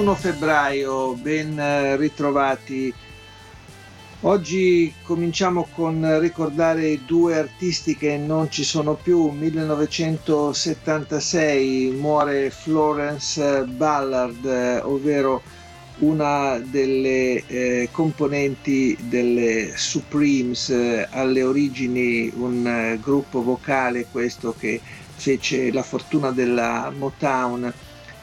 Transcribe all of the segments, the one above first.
21 febbraio, ben eh, ritrovati. Oggi cominciamo con ricordare due artisti che non ci sono più. 1976 muore Florence Ballard, ovvero una delle eh, componenti delle Supremes, eh, alle origini un eh, gruppo vocale questo che fece la fortuna della Motown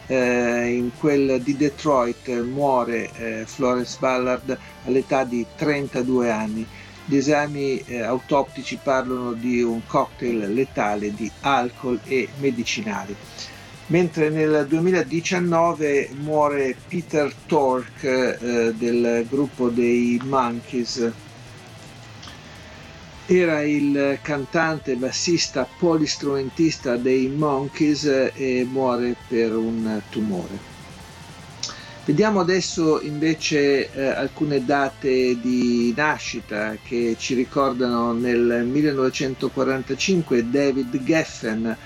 eh, in quel di Detroit muore eh, Florence Ballard all'età di 32 anni. Gli esami eh, autoptici parlano di un cocktail letale di alcol e medicinali. Mentre nel 2019 muore Peter Tork eh, del gruppo dei Monkeys era il cantante, bassista, polistrumentista dei Monkeys e muore per un tumore. Vediamo adesso invece eh, alcune date di nascita che ci ricordano nel 1945 David Geffen,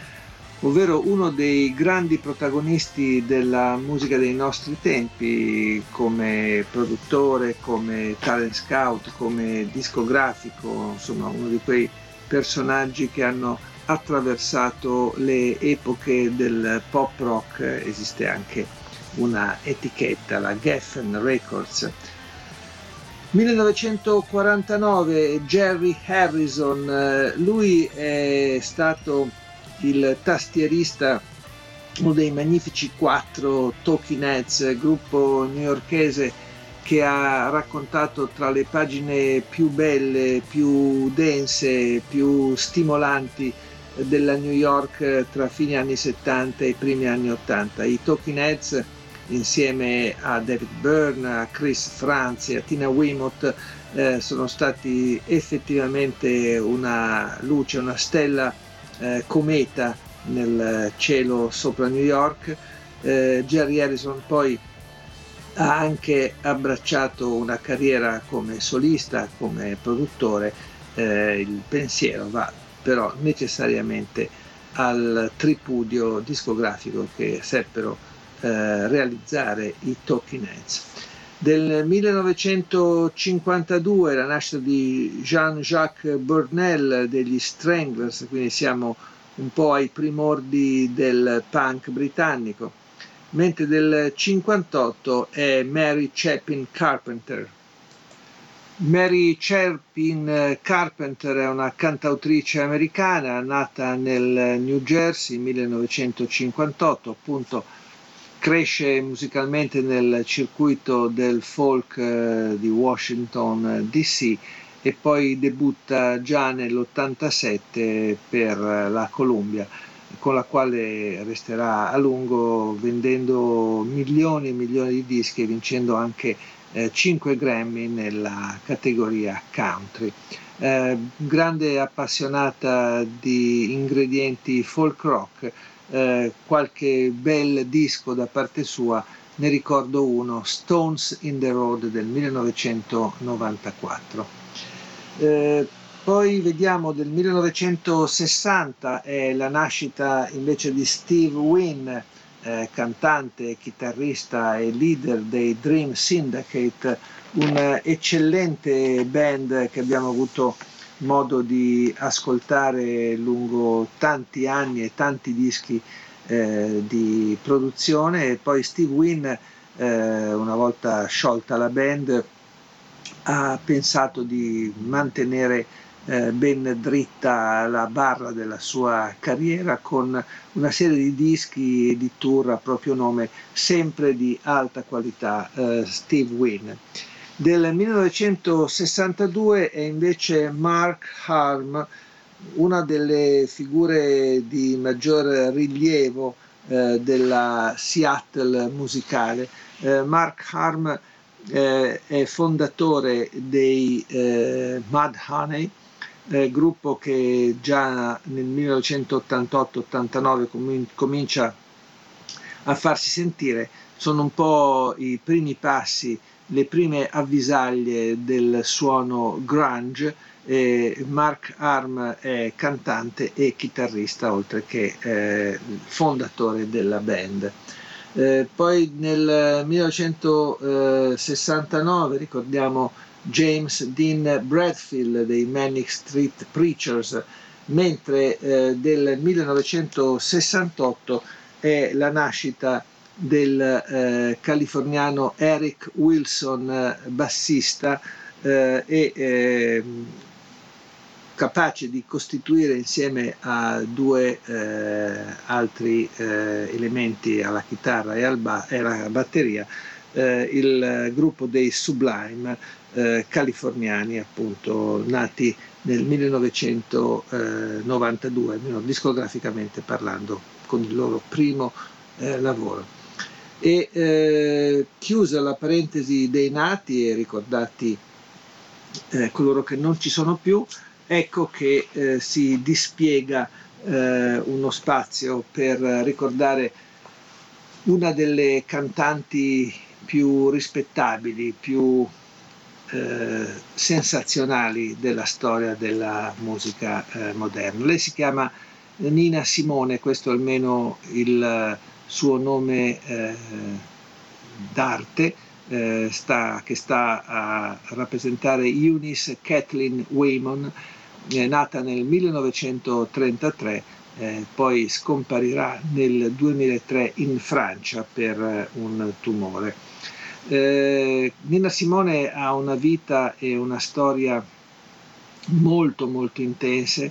ovvero uno dei grandi protagonisti della musica dei nostri tempi, come produttore, come talent scout, come discografico, insomma uno di quei personaggi che hanno attraversato le epoche del pop rock, esiste anche una etichetta, la Geffen Records. 1949 Jerry Harrison, lui è stato il tastierista uno dei magnifici quattro Talking Heads, gruppo newyorkese che ha raccontato tra le pagine più belle, più dense, più stimolanti della New York tra fine anni 70 e primi anni 80. I Talking Heads insieme a David Byrne, a Chris Franzi, a Tina Weymouth eh, sono stati effettivamente una luce, una stella eh, cometa nel cielo sopra New York. Eh, Jerry Harrison poi ha anche abbracciato una carriera come solista, come produttore. Eh, il pensiero va però necessariamente al tripudio discografico che seppero eh, realizzare i Talking Heads. Del 1952 la nascita di Jean-Jacques Burnell degli Stranglers, quindi siamo un po' ai primordi del punk britannico, mentre del 1958 è Mary Chapin Carpenter. Mary Chapin Carpenter è una cantautrice americana nata nel New Jersey 1958, appunto cresce musicalmente nel circuito del folk eh, di Washington eh, DC e poi debutta già nell'87 per la Columbia con la quale resterà a lungo vendendo milioni e milioni di dischi e vincendo anche eh, 5 Grammy nella categoria country. Eh, grande appassionata di ingredienti folk rock, eh, qualche bel disco da parte sua, ne ricordo uno, Stones in the Road del 1994. Eh, poi vediamo del 1960 è la nascita invece di Steve Wynn, eh, cantante, chitarrista e leader dei Dream Syndicate, un'eccellente band che abbiamo avuto modo di ascoltare lungo tanti anni e tanti dischi eh, di produzione. E poi Steve Wynn eh, una volta sciolta la band ha pensato di mantenere eh, ben dritta la barra della sua carriera con una serie di dischi di tour a proprio nome sempre di alta qualità eh, Steve Wynn del 1962 è invece Mark Harm, una delle figure di maggior rilievo eh, della Seattle musicale. Eh, Mark Harm eh, è fondatore dei eh, Mud Honey, eh, gruppo che già nel 1988-89 com- comincia a farsi sentire. Sono un po' i primi passi, le prime avvisaglie del suono grunge. Eh, Mark Arm è cantante e chitarrista, oltre che eh, fondatore della band. Eh, poi nel 1969 ricordiamo James Dean Bradfield dei Manic Street Preachers, mentre eh, del 1968 è la nascita del eh, californiano Eric Wilson, eh, bassista eh, e ehm, capace di costituire insieme a due eh, altri eh, elementi alla chitarra e, al ba- e alla batteria eh, il gruppo dei Sublime eh, californiani appunto nati nel 1992 discograficamente parlando con il loro primo eh, lavoro e eh, chiusa la parentesi dei nati e ricordati coloro che non ci sono più ecco che eh, si dispiega eh, uno spazio per ricordare una delle cantanti più rispettabili, più eh, sensazionali della storia della musica eh, moderna. Lei si chiama Nina Simone, questo almeno il suo nome eh, d'arte, eh, sta, che sta a rappresentare Eunice Kathleen Waymon, è nata nel 1933, eh, poi scomparirà nel 2003 in Francia per eh, un tumore. Eh, Nina Simone ha una vita e una storia molto molto intense,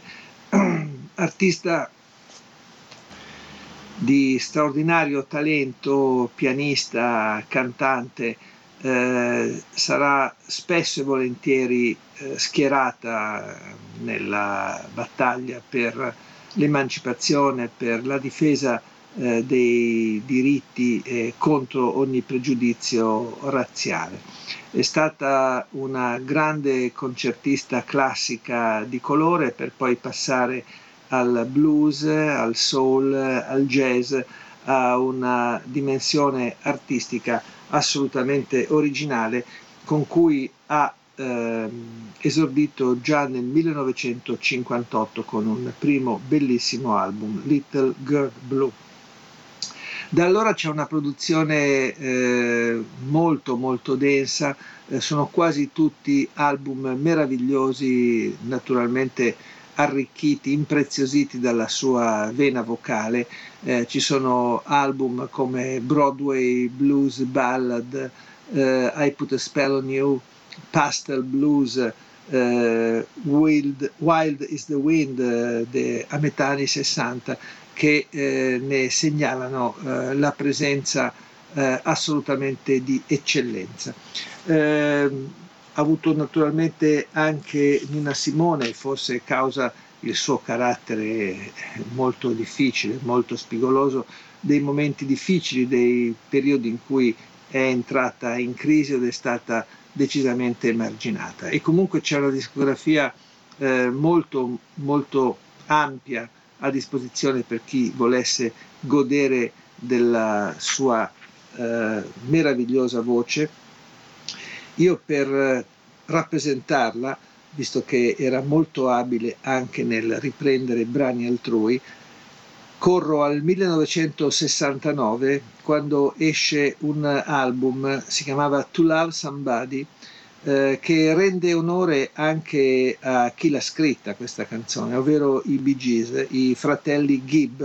artista di straordinario talento, pianista, cantante, eh, sarà spesso e volentieri eh, schierata nella battaglia per l'emancipazione, per la difesa eh, dei diritti e contro ogni pregiudizio razziale. È stata una grande concertista classica di colore per poi passare al blues, al soul, al jazz, a una dimensione artistica assolutamente originale con cui ha eh, esordito già nel 1958 con un primo bellissimo album, Little Girl Blue. Da allora c'è una produzione eh, molto molto densa, eh, sono quasi tutti album meravigliosi, naturalmente arricchiti, impreziositi dalla sua vena vocale. Eh, ci sono album come Broadway Blues Ballad, eh, I Put a Spell on You, Pastel Blues, eh, Wild, Wild, is the Wind eh, a metà anni 60 che eh, ne segnalano eh, la presenza assolutamente di eccellenza ehm, avuto naturalmente anche Nina Simone, forse causa il suo carattere molto difficile, molto spigoloso, dei momenti difficili, dei periodi in cui è entrata in crisi ed è stata decisamente emarginata. E comunque c'è una discografia eh, molto, molto ampia a disposizione per chi volesse godere della sua eh, meravigliosa voce io per eh, rappresentarla, visto che era molto abile anche nel riprendere brani altrui, corro al 1969 quando esce un album, si chiamava To Love Somebody, eh, che rende onore anche a chi l'ha scritta questa canzone, ovvero i Bee Gees, i fratelli Gibb,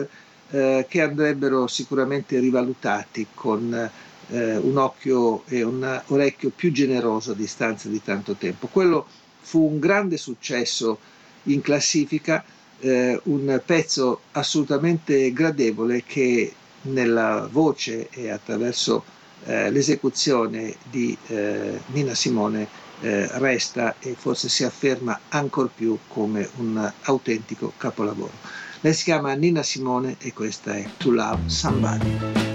eh, che andrebbero sicuramente rivalutati con eh, un occhio e un orecchio più generoso a distanza di tanto tempo. Quello fu un grande successo in classifica, eh, un pezzo assolutamente gradevole che nella voce e attraverso eh, l'esecuzione di eh, Nina Simone eh, resta e forse si afferma ancor più come un autentico capolavoro. Lei si chiama Nina Simone e questa è To Love Somebody.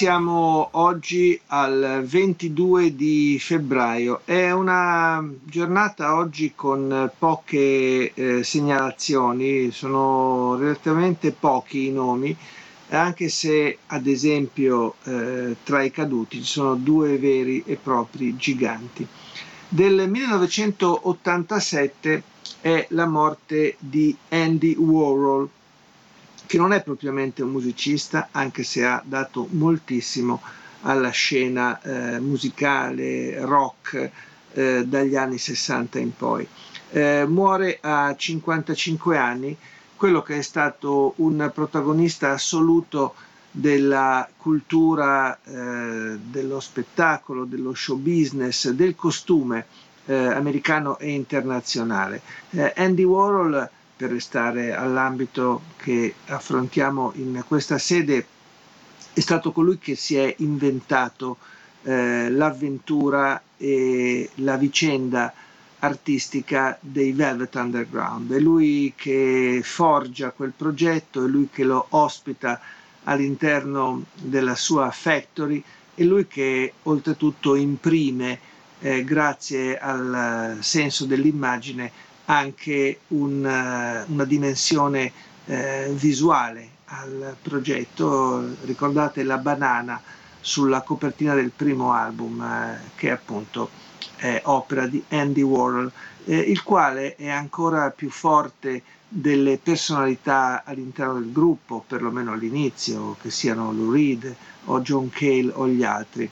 Siamo oggi al 22 di febbraio. È una giornata oggi con poche eh, segnalazioni, sono relativamente pochi i nomi, anche se ad esempio eh, tra i caduti ci sono due veri e propri giganti. Del 1987 è la morte di Andy Warhol che non è propriamente un musicista, anche se ha dato moltissimo alla scena eh, musicale rock eh, dagli anni 60 in poi. Eh, muore a 55 anni, quello che è stato un protagonista assoluto della cultura eh, dello spettacolo, dello show business, del costume eh, americano e internazionale. Eh, Andy Warhol per restare all'ambito che affrontiamo in questa sede, è stato colui che si è inventato eh, l'avventura e la vicenda artistica dei Velvet Underground. È lui che forgia quel progetto, è lui che lo ospita all'interno della sua factory, è lui che oltretutto imprime, eh, grazie al senso dell'immagine, anche un, eh, una dimensione eh, visuale al progetto. Ricordate la banana sulla copertina del primo album, eh, che appunto è opera di Andy Warhol, eh, il quale è ancora più forte delle personalità all'interno del gruppo, perlomeno all'inizio, che siano Lou Reed o John Cale o gli altri.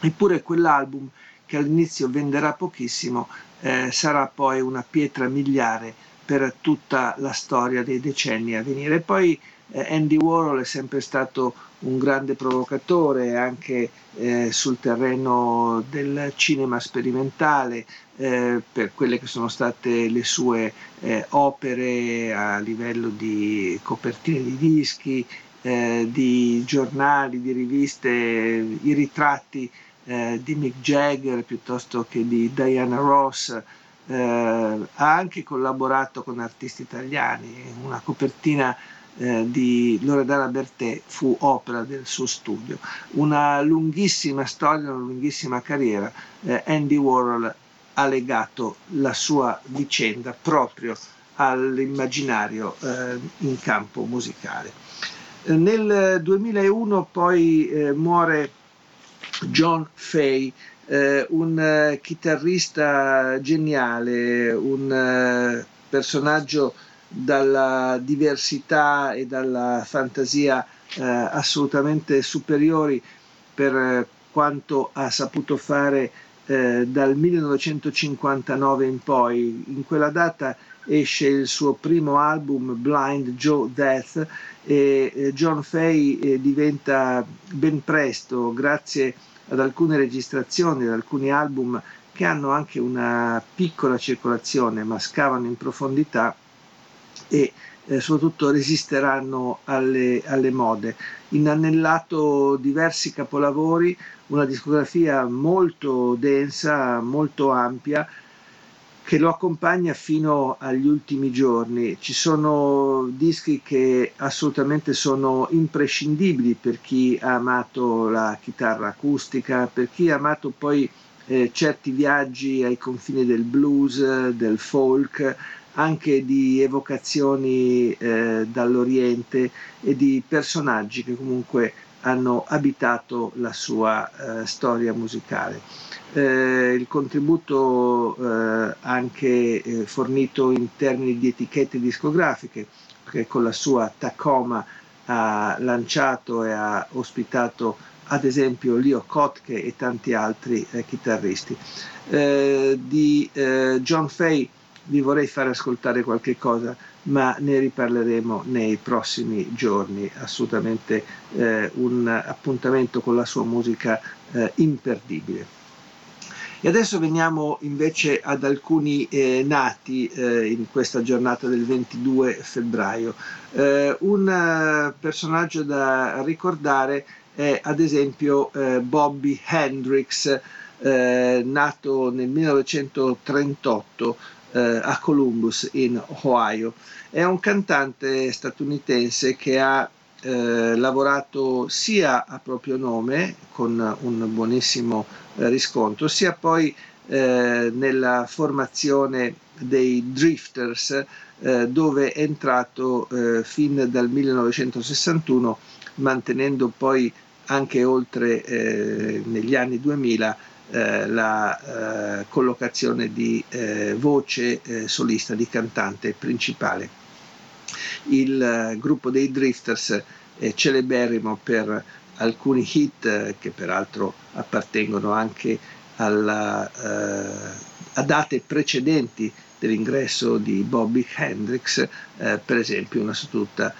Eppure quell'album che all'inizio venderà pochissimo eh, sarà poi una pietra miliare per tutta la storia dei decenni a venire. Poi eh, Andy Warhol è sempre stato un grande provocatore anche eh, sul terreno del cinema sperimentale eh, per quelle che sono state le sue eh, opere a livello di copertine di dischi, eh, di giornali, di riviste, i ritratti eh, di Mick Jagger piuttosto che di Diana Ross, eh, ha anche collaborato con artisti italiani, una copertina eh, di Loredana Bertè fu opera del suo studio. Una lunghissima storia, una lunghissima carriera, eh, Andy Warhol ha legato la sua vicenda proprio all'immaginario eh, in campo musicale. Nel 2001 poi eh, muore John Fay, eh, un eh, chitarrista geniale, un eh, personaggio dalla diversità e dalla fantasia eh, assolutamente superiori per eh, quanto ha saputo fare eh, dal 1959 in poi. In quella data esce il suo primo album Blind Joe Death e eh, John Fay eh, diventa ben presto, grazie ad alcune registrazioni, ad alcuni album che hanno anche una piccola circolazione ma scavano in profondità e eh, soprattutto resisteranno alle, alle mode. Inanellato diversi capolavori, una discografia molto densa, molto ampia, che lo accompagna fino agli ultimi giorni. Ci sono dischi che assolutamente sono imprescindibili per chi ha amato la chitarra acustica, per chi ha amato poi eh, certi viaggi ai confini del blues, del folk, anche di evocazioni eh, dall'Oriente e di personaggi che comunque hanno abitato la sua eh, storia musicale. Eh, il contributo eh, anche eh, fornito in termini di etichette discografiche, perché con la sua Tacoma ha lanciato e ha ospitato ad esempio Leo Kotke e tanti altri eh, chitarristi. Eh, di John Fay vi vorrei fare ascoltare qualche cosa, ma ne riparleremo nei prossimi giorni. Assolutamente eh, un appuntamento con la sua musica eh, imperdibile. E adesso veniamo invece ad alcuni eh, nati eh, in questa giornata del 22 febbraio. Eh, un eh, personaggio da ricordare è ad esempio Bobby Hendrix, nato nel 1938 eh, a Columbus in Ohio. È un cantante statunitense che ha eh, lavorato sia a proprio nome con un buonissimo eh, riscontro, sia poi eh, nella formazione dei Drifters eh, dove è entrato eh, fin dal 1961 mantenendo poi anche oltre negli anni 2000 eh, la eh, collocazione di eh, voce eh, solista, di cantante principale. Il eh, gruppo dei Drifters è celeberrimo per alcuni hit che peraltro appartengono anche alla, a date precedenti dell'ingresso di Bobby Hendrix, per esempio una su tutta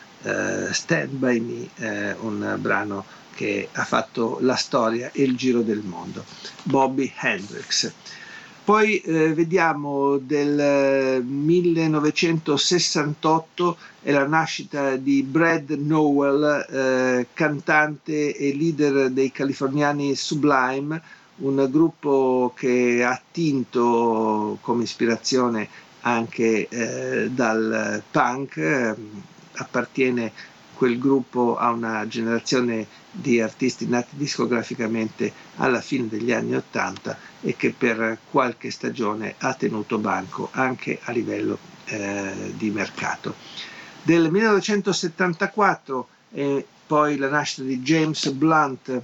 Stand By Me, un brano che ha fatto la storia e il giro del mondo, Bobby Hendrix. Poi eh, vediamo del 1968 è la nascita di Brad Nowell, eh, cantante e leader dei californiani Sublime, un gruppo che ha attinto come ispirazione anche eh, dal punk, eh, appartiene quel gruppo a una generazione di artisti nati discograficamente alla fine degli anni Ottanta e che per qualche stagione ha tenuto banco anche a livello eh, di mercato. Del 1974 è poi la nascita di James Blunt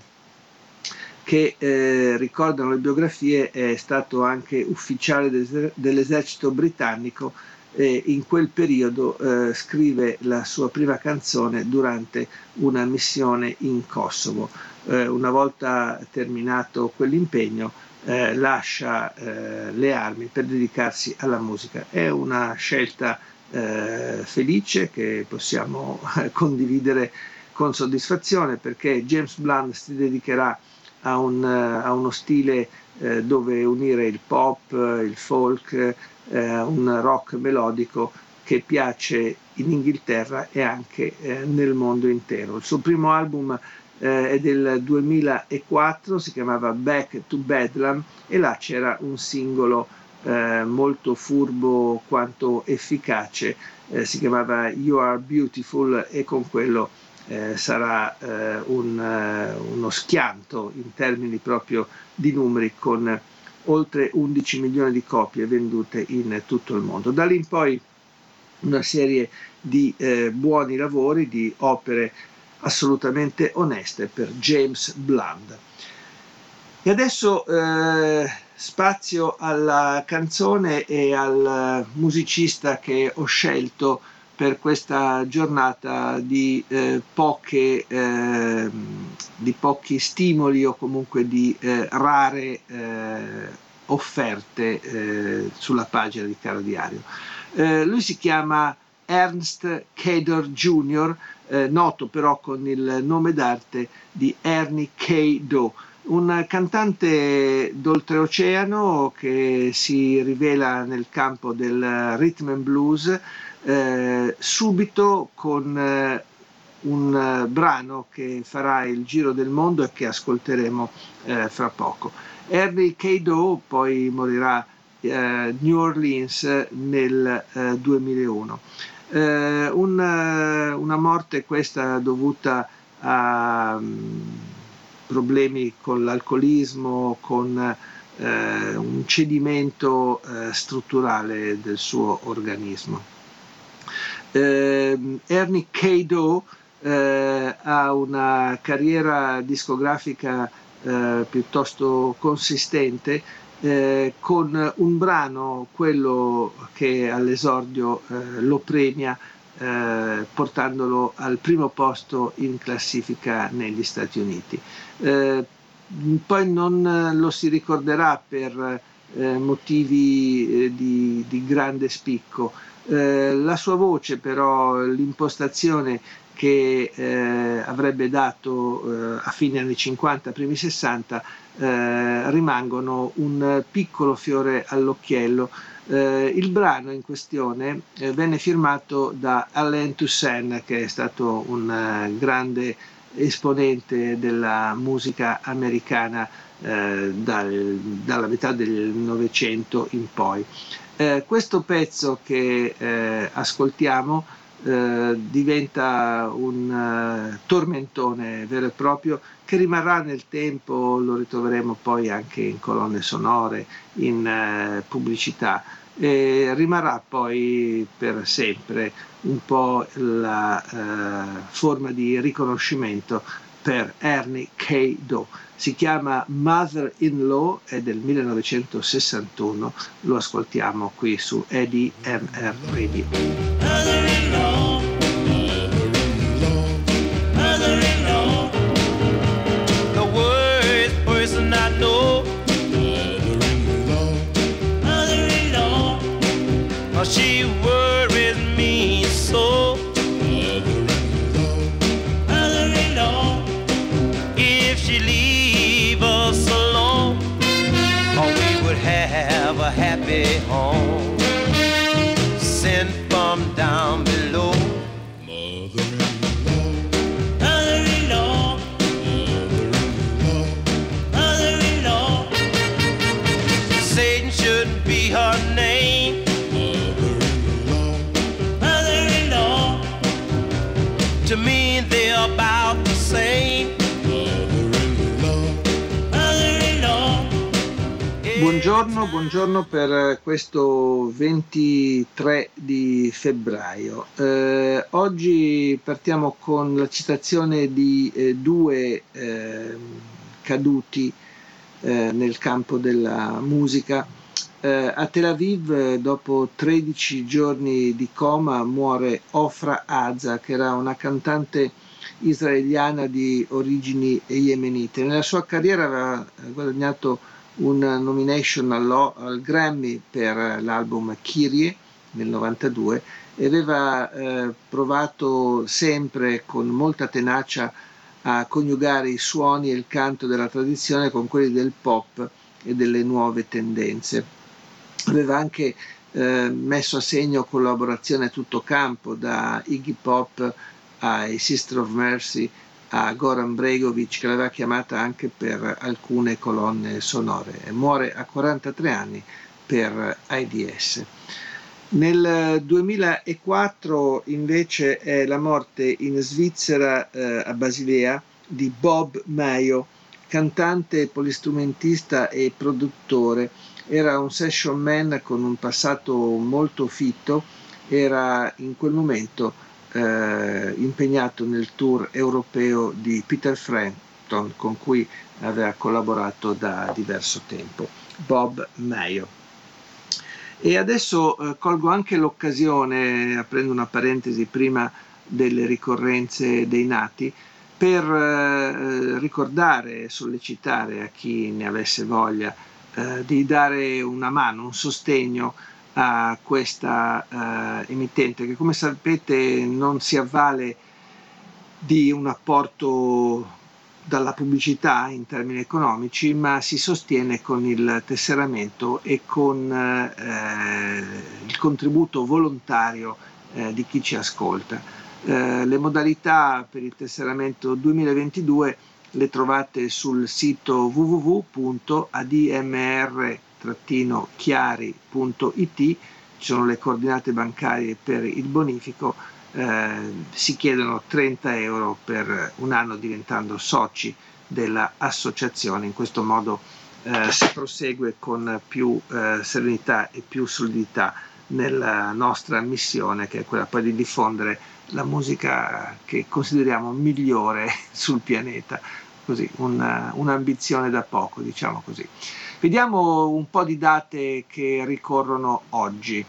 che eh, ricordano le biografie è stato anche ufficiale dell'esercito britannico eh, in quel periodo eh, scrive la sua prima canzone durante una missione in Kosovo. Eh, una volta terminato quell'impegno eh, lascia eh, le armi per dedicarsi alla musica. È una scelta eh, felice che possiamo condividere con soddisfazione perché James Blunt si dedicherà a, un, a uno stile dove unire il pop, il folk, eh, un rock melodico che piace in Inghilterra e anche eh, nel mondo intero. Il suo primo album eh, è del 2004, si chiamava Back to Bedlam e là c'era un singolo eh, molto furbo quanto efficace, eh, si chiamava You Are Beautiful e con quello eh, sarà eh, un, uno schianto in termini proprio di numeri con oltre 11 milioni di copie vendute in tutto il mondo. Da lì in poi una serie di eh, buoni lavori, di opere assolutamente oneste per James Blunt. E adesso eh, spazio alla canzone e al musicista che ho scelto per questa giornata di, eh, poche, eh, di, pochi stimoli o comunque di eh, rare eh, offerte eh, sulla pagina di Caro Diario. Eh, lui si chiama Ernst Kedor Jr., noto però con il nome d'arte di Ernie K. Doe un cantante d'oltreoceano che si rivela nel campo del rhythm and blues eh, subito con eh, un eh, brano che farà il giro del mondo e che ascolteremo fra poco. Harry K. poi morirà a New Orleans nel 2001. Un, una morte questa dovuta a um, problemi con l'alcolismo, con eh, un cedimento eh, strutturale del suo organismo Ernie K. eh, ha una carriera discografica eh, piuttosto consistente eh, con un brano, quello che all'esordio lo premia portandolo al primo posto in classifica negli Stati Uniti. Eh, poi non lo si ricorderà per eh, motivi di, di, grande spicco. Eh, la sua voce però, l'impostazione che eh, avrebbe dato a fine anni 50, primi 60, rimangono un piccolo fiore all'occhiello eh, il brano in questione eh, venne firmato da Alain Toussaint, che è stato un grande esponente della musica americana eh, dal, dalla metà del Novecento in poi. Eh, questo pezzo che eh, ascoltiamo eh, diventa un uh, tormentone vero e proprio che rimarrà nel tempo, lo ritroveremo poi anche in colonne sonore, in uh, pubblicità. E rimarrà poi per sempre un po' la eh, forma di riconoscimento per Ernie K. Doe. Si chiama Mother in Law, è del 1961, lo ascoltiamo qui su EDMR Radio. Buongiorno, buongiorno per questo 23 di febbraio. Eh, oggi partiamo con la citazione di eh, due eh, caduti eh, nel campo della musica. Eh, a Tel Aviv, dopo 13 giorni di coma, muore Ofra Aza, che era una cantante israeliana di origini yemenite. Nella sua carriera aveva guadagnato una nomination allo, al Grammy per l'album Kyrie nel 92 e aveva eh, provato sempre con molta tenacia a coniugare i suoni e il canto della tradizione con quelli del pop e delle nuove tendenze. Aveva anche eh, messo a segno collaborazioni a tutto campo, da Iggy Pop ai Sister of Mercy a Goran Bregovic che l'aveva chiamata anche per alcune colonne sonore muore a 43 anni per AIDS. Nel 2004 invece è la morte in Svizzera eh, a Basilea di Bob Mayo, cantante, polistrumentista e produttore. Era un session man con un passato molto fitto, era in quel momento eh, impegnato nel tour europeo di Peter Frampton con cui aveva collaborato da diverso tempo, Bob Mayo. E adesso eh, colgo anche l'occasione, aprendo una parentesi prima delle ricorrenze dei nati, per eh, ricordare e sollecitare a chi ne avesse voglia eh, di dare una mano, un sostegno a questa uh, emittente che come sapete non si avvale di un apporto dalla pubblicità in termini economici, ma si sostiene con il tesseramento e con eh, il contributo volontario eh, di chi ci ascolta. Eh, le modalità per il tesseramento 2022 le trovate sul sito www.admr.com chiari.it, ci sono le coordinate bancarie per il bonifico, eh, si chiedono 30 euro per un anno diventando soci dell'associazione, in questo modo eh, si prosegue con più eh, serenità e più solidità nella nostra missione che è quella poi di diffondere la musica che consideriamo migliore sul pianeta, così una, un'ambizione da poco, diciamo così. Vediamo un po' di date che ricorrono oggi.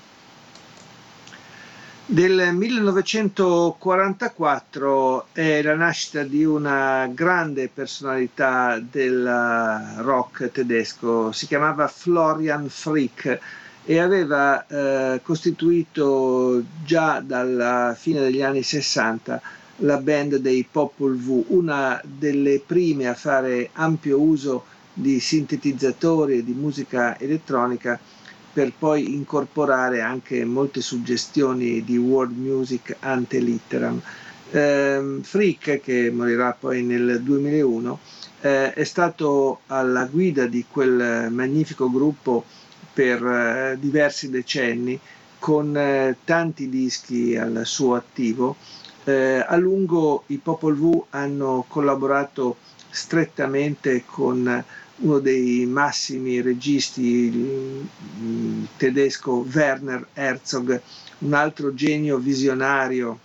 Del 1944 è la nascita di una grande personalità del rock tedesco, si chiamava Florian Frick e aveva eh, costituito già dalla fine degli anni 60 la band dei Popol V, una delle prime a fare ampio uso di sintetizzatori e di musica elettronica per poi incorporare anche molte suggestioni di world music ante litteram. Eh, Frick, che morirà poi nel 2001, eh, è stato alla guida di quel magnifico gruppo per eh, diversi decenni con eh, tanti dischi al suo attivo. Eh, a lungo i Popol V hanno collaborato strettamente con uno dei massimi registi il tedesco Werner Herzog, un altro genio visionario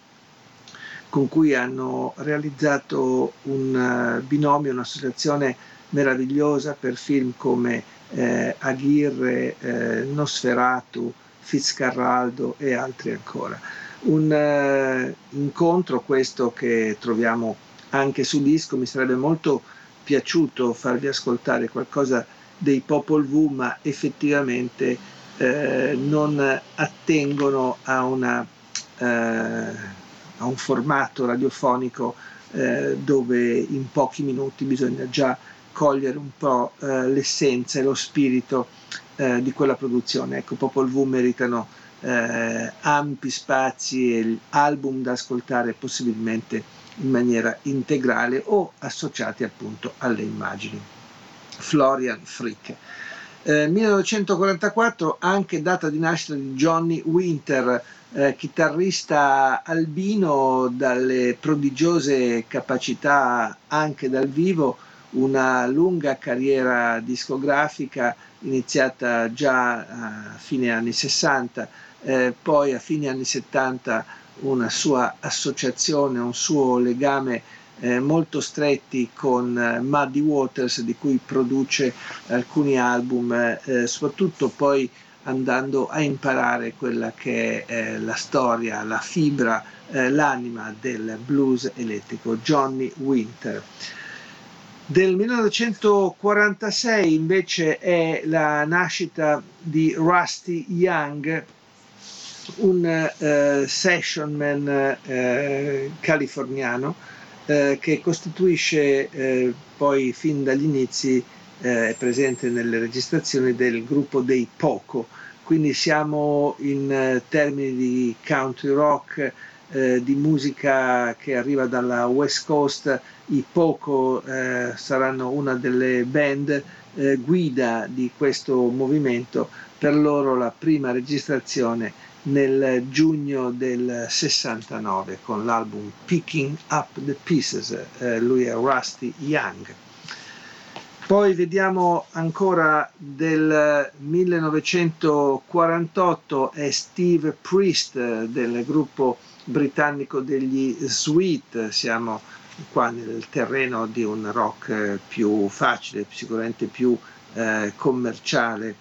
con cui hanno realizzato un eh, binomio, un'associazione meravigliosa per film come eh, Aguirre, eh, Nosferatu, Fitzcarraldo e altri ancora. Un eh, incontro questo che troviamo anche su disco, mi sarebbe molto piaciuto farvi ascoltare qualcosa dei Popol V, ma effettivamente eh, non attengono a, una, eh, a, un formato radiofonico eh, dove in pochi minuti bisogna già cogliere un po' eh, l'essenza e lo spirito eh, di quella produzione. Ecco, Popol V meritano eh, ampi spazi e album da ascoltare possibilmente in maniera integrale o associati appunto alle immagini. Florian Frick. Eh, 1944 anche data di nascita di Johnny Winter, eh, chitarrista albino dalle prodigiose capacità anche dal vivo, una lunga carriera discografica iniziata già a fine anni 60, eh, poi a fine anni 70 una sua associazione, un suo legame eh, molto stretti con eh, Muddy Waters di cui produce alcuni album, eh, soprattutto poi andando a imparare quella che è eh, la storia, la fibra, eh, l'anima del blues elettrico, Johnny Winter. Del 1946 invece è la nascita di Rusty Young, un eh, sessionman eh, californiano eh, che costituisce poi fin dagli inizi è presente nelle registrazioni del gruppo dei Poco, quindi siamo in termini di country rock, di musica che arriva dalla West Coast, i Poco saranno una delle band guida di questo movimento, per loro la prima registrazione nel giugno del 69 con l'album Picking Up the Pieces, eh, lui è Rusty Young. Poi vediamo ancora del 1948 è Steve Priest del gruppo britannico degli Sweet, siamo qua nel terreno di un rock più facile, sicuramente più eh, commerciale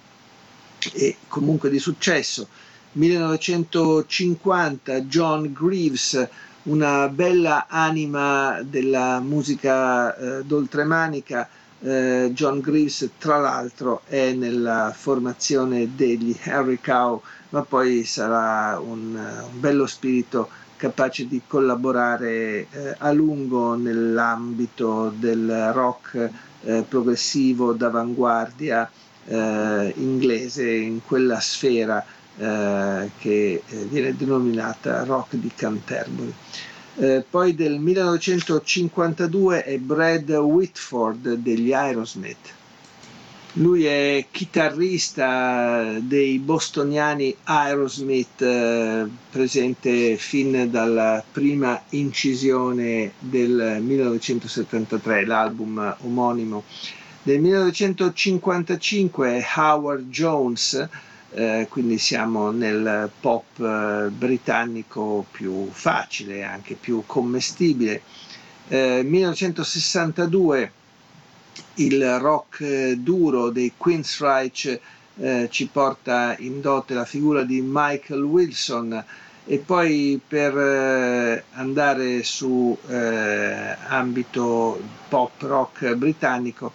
e comunque di successo 1950 John Greaves, una bella anima della musica eh, d'oltremanica. Eh, John Greaves, tra l'altro, è nella formazione degli Harry Cow, ma poi sarà un, un bello spirito capace di collaborare eh, a lungo nell'ambito del rock eh, progressivo d'avanguardia eh, inglese in quella sfera eh, che eh, viene denominata Rock di Canterbury. Eh, poi del 1952 è Brad Whitford degli Aerosmith. Lui è chitarrista dei bostoniani Aerosmith, eh, presente fin dalla prima incisione del 1973, l'album omonimo. Del 1955 è Howard Jones, eh, quindi siamo nel pop eh, britannico più facile, anche più commestibile. 1962 eh, il rock eh, duro dei Queensryche eh, ci porta in dote la figura di Michael Wilson e poi per andare su ambito pop rock britannico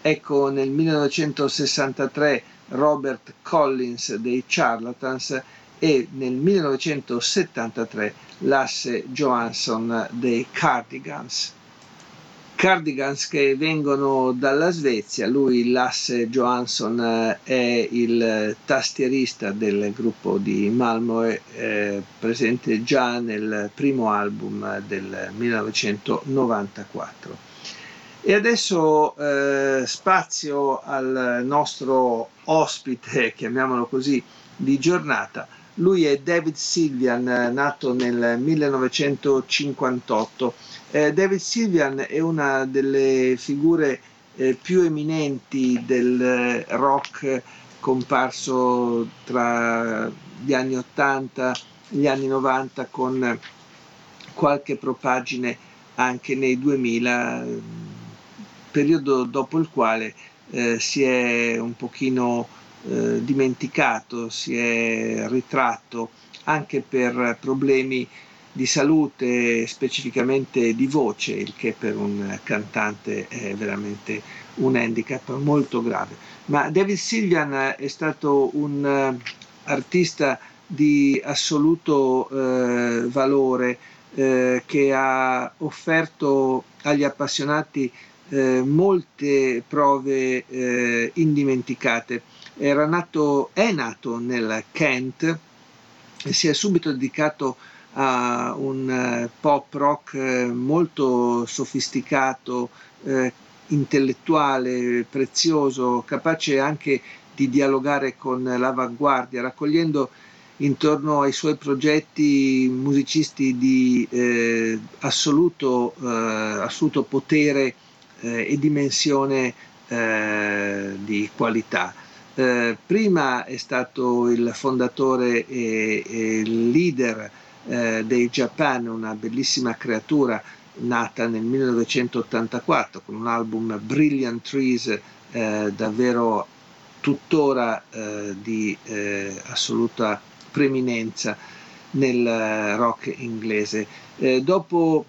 ecco nel 1963 Robert Collins dei Charlatans e nel 1973 Lasse Johansson dei Cardigans. Cardigans che vengono dalla Svezia, lui Lasse Johansson eh, è il tastierista del gruppo di Malmo, eh, presente già nel primo album del 1994. E adesso eh, spazio al nostro ospite, chiamiamolo così, di giornata. Lui è David Silvian, nato nel 1958 eh, David Sylvian è una delle figure eh, più eminenti del rock comparso tra gli anni 80 e gli anni 90 con qualche propagine anche nei 2000, periodo dopo il quale eh, si è un pochino eh, dimenticato, si è ritratto anche per problemi di salute, specificamente di voce, il che per un cantante è veramente un handicap molto grave. Ma David Sylvian è stato un uh, artista di assoluto uh, valore uh, che ha offerto agli appassionati molte prove indimenticate. Era nato, è nato nel Kent e si è subito dedicato a a un eh, pop rock eh, molto sofisticato, eh, intellettuale, prezioso, capace anche di dialogare con l'avanguardia, raccogliendo intorno ai suoi progetti musicisti di eh, assoluto, eh, assoluto, potere eh, e dimensione di qualità. prima è stato il fondatore e, e leader eh, dei Japan, una bellissima creatura nata nel 1984 con un album Brilliant Trees eh, davvero tuttora eh, di eh, assoluta preeminenza nel eh, rock inglese. Eh, dopo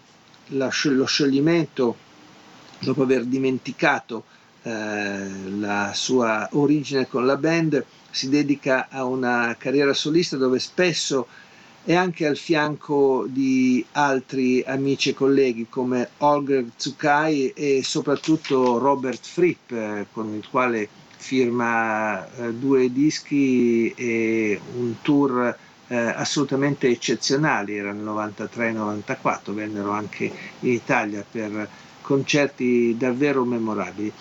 lo scioglimento, dopo aver dimenticato la sua origine con la band, si dedica a una carriera solista dove spesso e anche al fianco di altri amici e colleghi come Holger Tsukai e soprattutto Robert Fripp eh, con il quale firma eh, due dischi e un tour eh, assolutamente eccezionali, era nel 93-94, vennero anche in Italia per concerti davvero memorabili.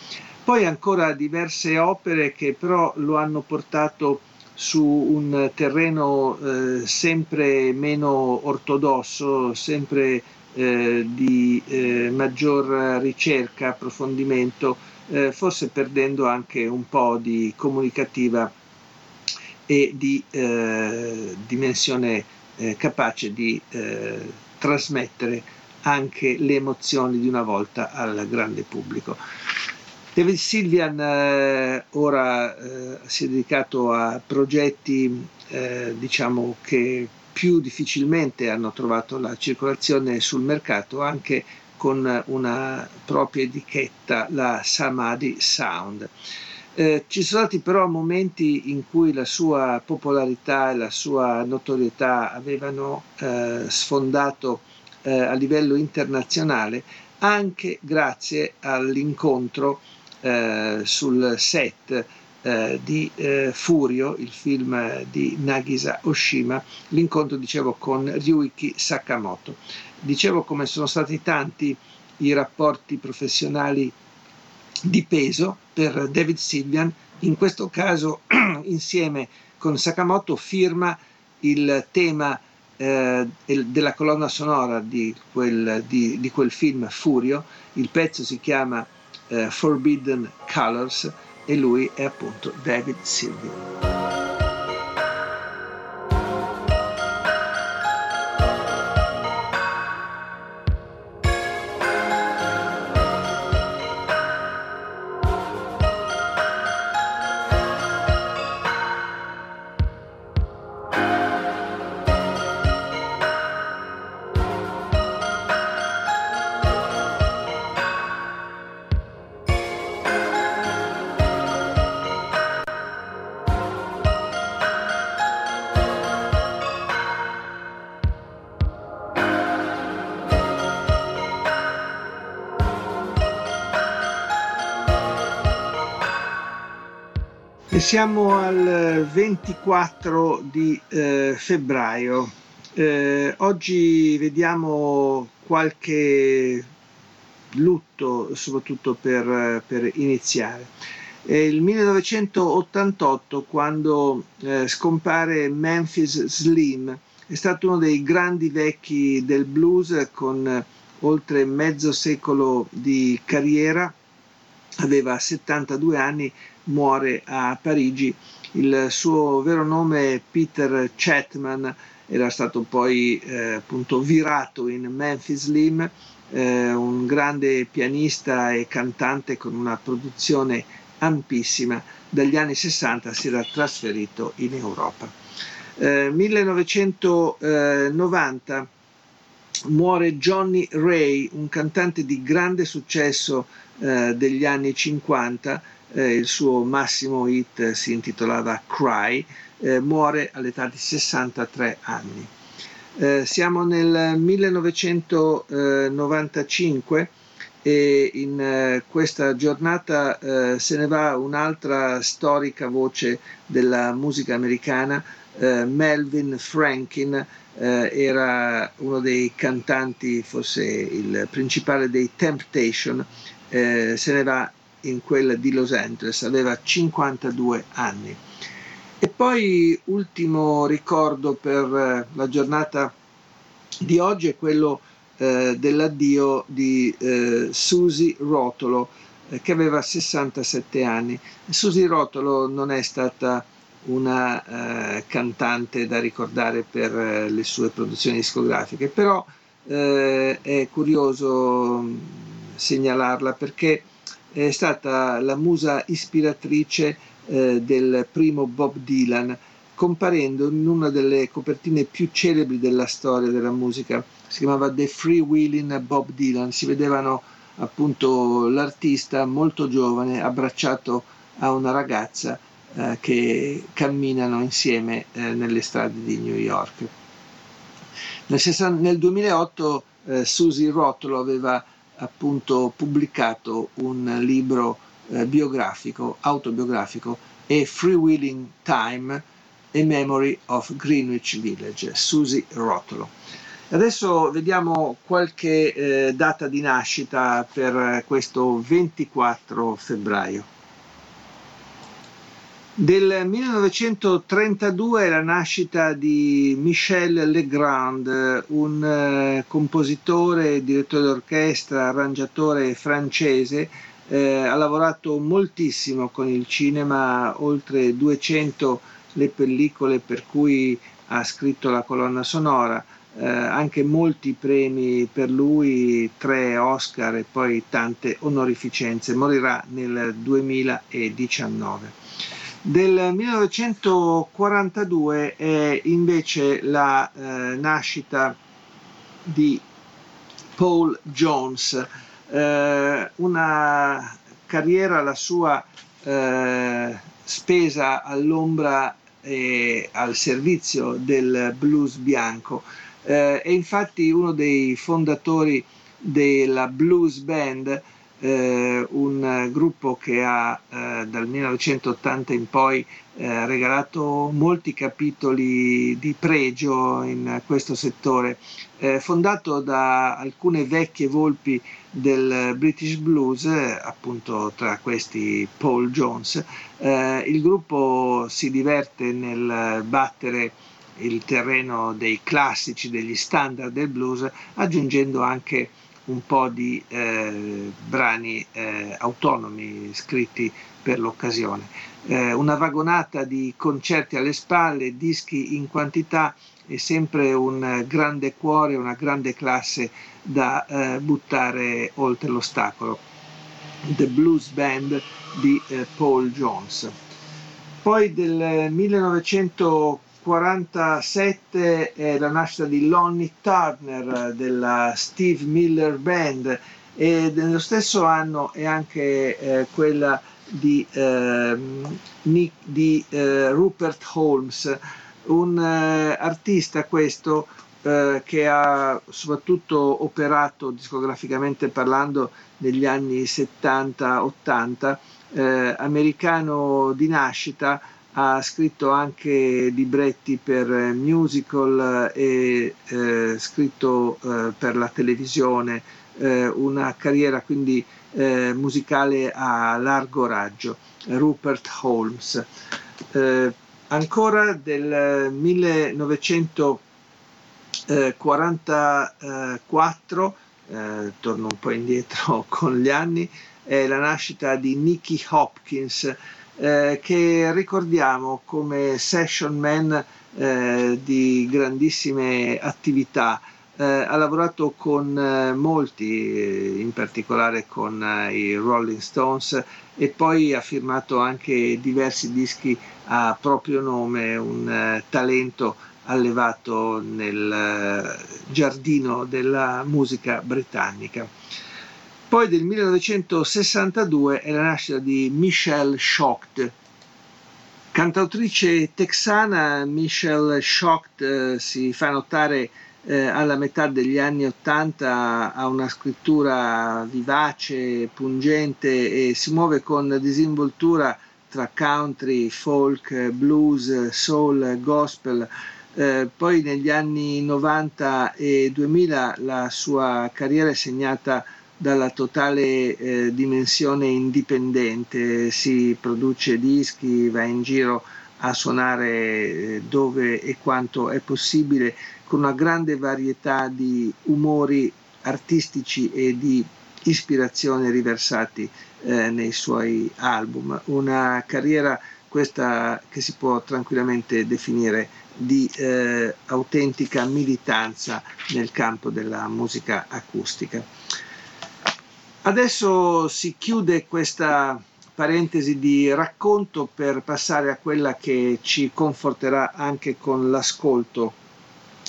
Poi ancora diverse opere che però lo hanno portato su un terreno eh, sempre meno ortodosso, sempre eh, di eh, maggior ricerca, approfondimento, eh, forse perdendo anche un po' di comunicativa e di eh, dimensione eh, capace di trasmettere anche le emozioni di una volta al grande pubblico. David Silvian eh, ora eh, si è dedicato a progetti eh, diciamo che più difficilmente hanno trovato la circolazione sul mercato anche con una propria etichetta, la Samadhi Sound. Eh, ci sono stati però momenti in cui la sua popolarità e la sua notorietà avevano eh, sfondato eh, a livello internazionale anche grazie all'incontro eh, sul set eh, di eh, Furio, il film di Nagisa Oshima, l'incontro, dicevo, con Ryuiki Sakamoto. Dicevo come sono stati tanti i rapporti professionali di peso per David Silvian, in questo caso insieme con Sakamoto firma il tema eh, della colonna sonora di quel, di, di quel film Furio, il pezzo si chiama eh, Forbidden Colors e lui è appunto David Sylvian. Siamo al 24 di eh, febbraio. Eh, oggi vediamo qualche lutto, soprattutto per, per iniziare. È il 1988 quando eh, scompare Memphis Slim, è stato uno dei grandi vecchi del blues con oltre mezzo secolo di carriera, aveva 72 anni muore a Parigi. Il suo vero nome è Peter Chatman, era stato poi eh, appunto virato in Memphis Slim, eh, un grande pianista e cantante con una produzione ampissima. Dagli anni 60 si era trasferito in Europa. Eh, 1990 muore Johnny Ray, un cantante di grande successo eh, degli anni 50 eh, il suo massimo hit si intitolava Cry, eh, muore all'età di 63 anni. Eh, siamo nel 1995 e in eh, questa giornata eh, se ne va un'altra storica voce della musica americana, eh, Melvin Franklin, era uno dei cantanti, forse il principale dei Temptation, se ne va in quella di Los Angeles, aveva 52 anni. E poi ultimo ricordo per eh, la giornata di oggi è quello eh, dell'addio di eh, Susi Rotolo, eh, che aveva 67 anni. Susi Rotolo non è stata una eh, cantante da ricordare per eh, le sue produzioni discografiche, però è curioso mm, segnalarla perché è stata la musa ispiratrice eh, del primo Bob Dylan, comparendo in una delle copertine più celebri della storia della musica. Si chiamava The Free Wheeling Bob Dylan. Si vedevano appunto l'artista molto giovane abbracciato a una ragazza eh, che camminano insieme eh, nelle strade di New York. Nel, nel 2008 eh, Susie Rotolo aveva appunto pubblicato un libro eh, biografico, autobiografico, A Freewheeling Time, A Memory of Greenwich Village, Susie Rotolo. Adesso vediamo qualche eh, data di nascita per questo 24 febbraio. Del 1932 è la nascita di Michel Legrand, un eh, compositore, direttore d'orchestra, arrangiatore francese. Eh, ha lavorato moltissimo con il cinema, oltre 200 le pellicole per cui ha scritto la colonna sonora, eh, anche molti premi per lui, tre Oscar e poi tante onorificenze. Morirà nel 2019. Del 1942 è invece la eh, nascita di Paul Jones, eh, una carriera la sua eh, spesa all'ombra e al servizio del blues bianco. Eh, è infatti uno dei fondatori della blues band eh, un gruppo che ha eh, dal 1980 in poi eh, regalato molti capitoli di pregio in questo settore, eh, fondato da alcune vecchie volpi del British Blues, appunto tra questi Paul Jones. Eh, il gruppo si diverte nel battere il terreno dei classici, degli standard del blues, aggiungendo anche un po' di eh, brani eh, autonomi scritti per l'occasione. Eh, una vagonata di concerti alle spalle, dischi in quantità e sempre un grande cuore, una grande classe da eh, buttare oltre l'ostacolo. The Blues Band di eh, Paul Jones. Poi del 1940 47 è la nascita di Lonnie Turner della Steve Miller Band e nello stesso anno è anche eh, quella di, eh, Nick, di eh, Rupert Holmes, un eh, artista questo eh, che ha soprattutto operato discograficamente parlando negli anni 70-80 eh, americano di nascita, ha scritto anche libretti per musical e eh, scritto eh, per la televisione, eh, una carriera quindi eh, musicale a largo raggio, Rupert Holmes. Eh, ancora del 1944, eh, torno un po' indietro con gli anni, è la nascita di Nicky Hopkins, eh, che ricordiamo come session man eh, di grandissime attività. Eh, ha lavorato con eh, molti, eh, in particolare con i Rolling Stones e poi ha firmato anche diversi dischi a proprio nome, un talento allevato nel giardino della musica britannica. Poi del 1962 è la nascita di Michelle Shocked. Cantautrice texana, Michelle Shocked eh, si fa notare eh, alla metà degli anni Ottanta, ha una scrittura vivace, pungente e si muove con disinvoltura tra country, folk, blues, soul, gospel. Eh, poi negli anni 90 e 2000 la sua carriera è segnata dalla totale eh, dimensione indipendente, si produce dischi, va in giro a suonare eh, dove e quanto è possibile con una grande varietà di umori artistici e di ispirazione riversati eh, nei suoi album. Una carriera questa che si può tranquillamente definire di eh, autentica militanza nel campo della musica acustica. Adesso si chiude questa parentesi di racconto per passare a quella che ci conforterà anche con l'ascolto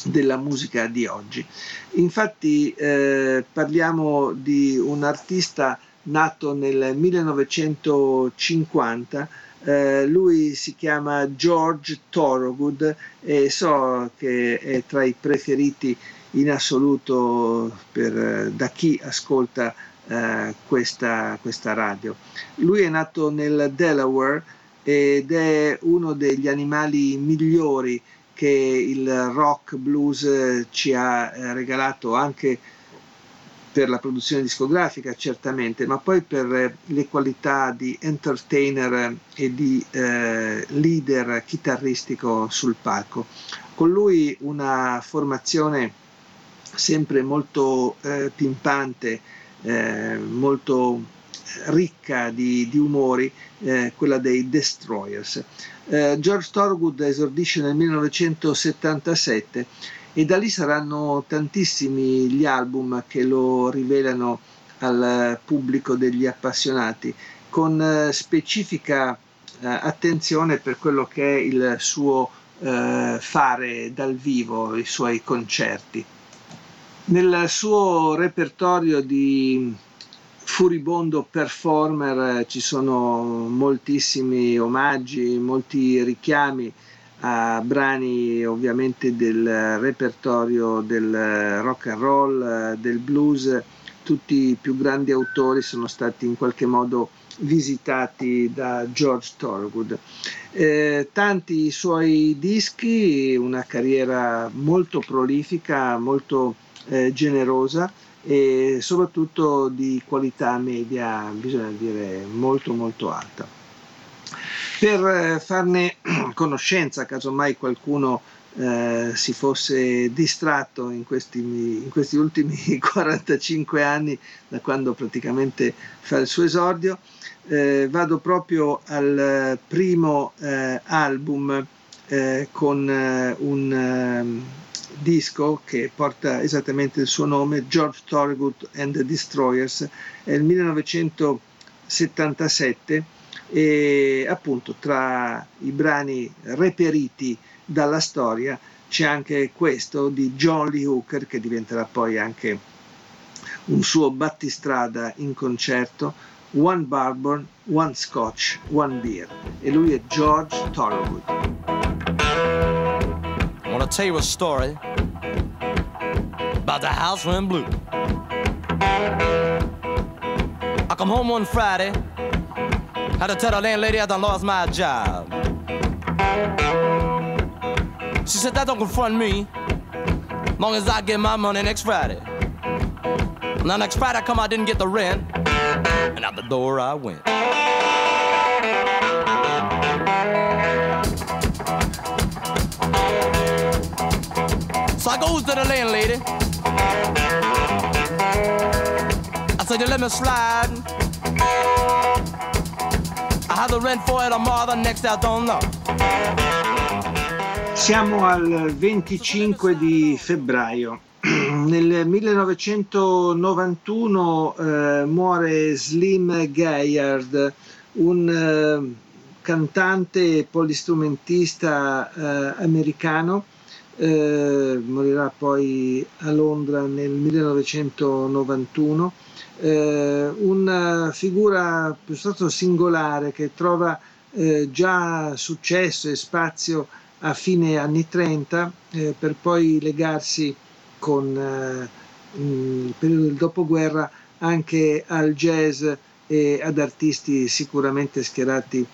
della musica di oggi. Infatti eh, parliamo di un artista nato nel 1950, eh, lui si chiama George Thorogood e so che è tra i preferiti in assoluto per, da chi ascolta eh, questa, questa radio. Lui è nato nel Delaware ed è uno degli animali migliori che il rock blues ci ha eh, regalato anche per la produzione discografica certamente, ma poi per le qualità di entertainer e di eh, leader chitarristico sul palco. Con lui una formazione sempre molto eh, pimpante, eh, molto ricca di, di umori, eh, quella dei Destroyers. Eh, George Thorgood esordisce nel 1977 e da lì saranno tantissimi gli album che lo rivelano al pubblico degli appassionati, con eh, specifica eh, attenzione per quello che è il suo eh, fare dal vivo, i suoi concerti. Nel suo repertorio di furibondo performer eh, ci sono moltissimi omaggi, molti richiami a brani ovviamente del repertorio del rock and roll, eh, del blues, tutti i più grandi autori sono stati in qualche modo visitati da George Thorogood. Eh, tanti suoi dischi, una carriera molto prolifica, molto eh, generosa e soprattutto di qualità media, bisogna dire, molto molto alta. Per eh, farne conoscenza, casomai qualcuno eh, si fosse distratto in questi, in questi, ultimi 45 anni, da quando praticamente fa il suo esordio, eh, vado proprio al primo eh, album eh, con eh, un ehm, disco che porta esattamente il suo nome, George Thorogood and the Destroyers, è il 1977 e appunto tra i brani reperiti dalla storia c'è anche questo di John Lee Hooker che diventerà poi anche un suo battistrada in concerto, One Bourbon, One Scotch, One Beer e lui è George Thorogood. To tell you a story about the house went blue. I come home one Friday Had to tell the landlady I done lost my job. She said, that don't confront me. Long as I get my money next Friday. Now next Friday I come, I didn't get the rent. And out the door I went. So I goes to the landlady. I said, you let me slide. I have the rent for it tomorrow, the next I don't know. Siamo al 25 di febbraio. Nel 1991 eh, muore Slim Gaillard, un eh, cantante e polistrumentista eh, americano eh, morirà poi a Londra nel 1991, eh, una figura piuttosto singolare che trova eh, già successo e spazio a fine anni 30 eh, per poi legarsi con il eh, periodo del dopoguerra anche al jazz e ad artisti sicuramente schierati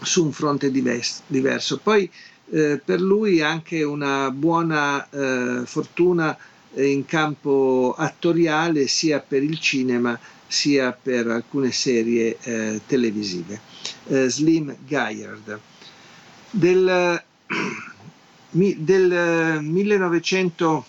su un fronte diverso. Poi eh, per lui anche una buona eh, fortuna in campo attoriale sia per il cinema sia per alcune serie eh, televisive. Eh, Slim Gaillard. Del, del 1900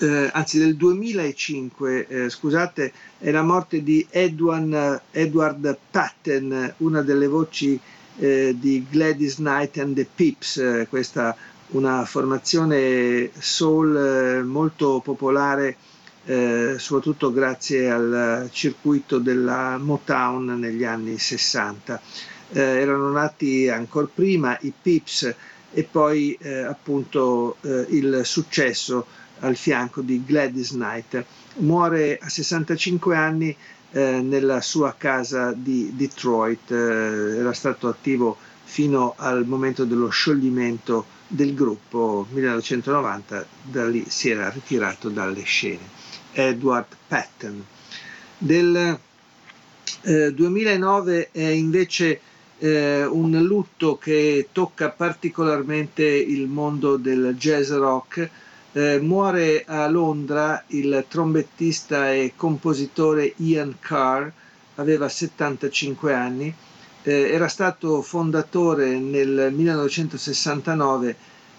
eh, anzi del 2005, eh, scusate, è la morte di Edward, Edward Patton, una delle voci eh, di Gladys Knight and the Pips, eh, questa una formazione soul eh, molto popolare eh, soprattutto grazie al circuito della Motown negli anni 60. Eh, erano nati ancora prima i Pips e poi eh, appunto il successo al fianco di Gladys Knight. Muore a 65 anni eh, nella sua casa di Detroit, eh, era stato attivo fino al momento dello scioglimento del gruppo 1990, da lì si era ritirato dalle scene. Edward Patton. Del eh, 2009 è invece eh, un lutto che tocca particolarmente il mondo del jazz rock eh, muore a Londra il trombettista e compositore Ian Carr, aveva 75 anni, eh, era stato fondatore nel 1969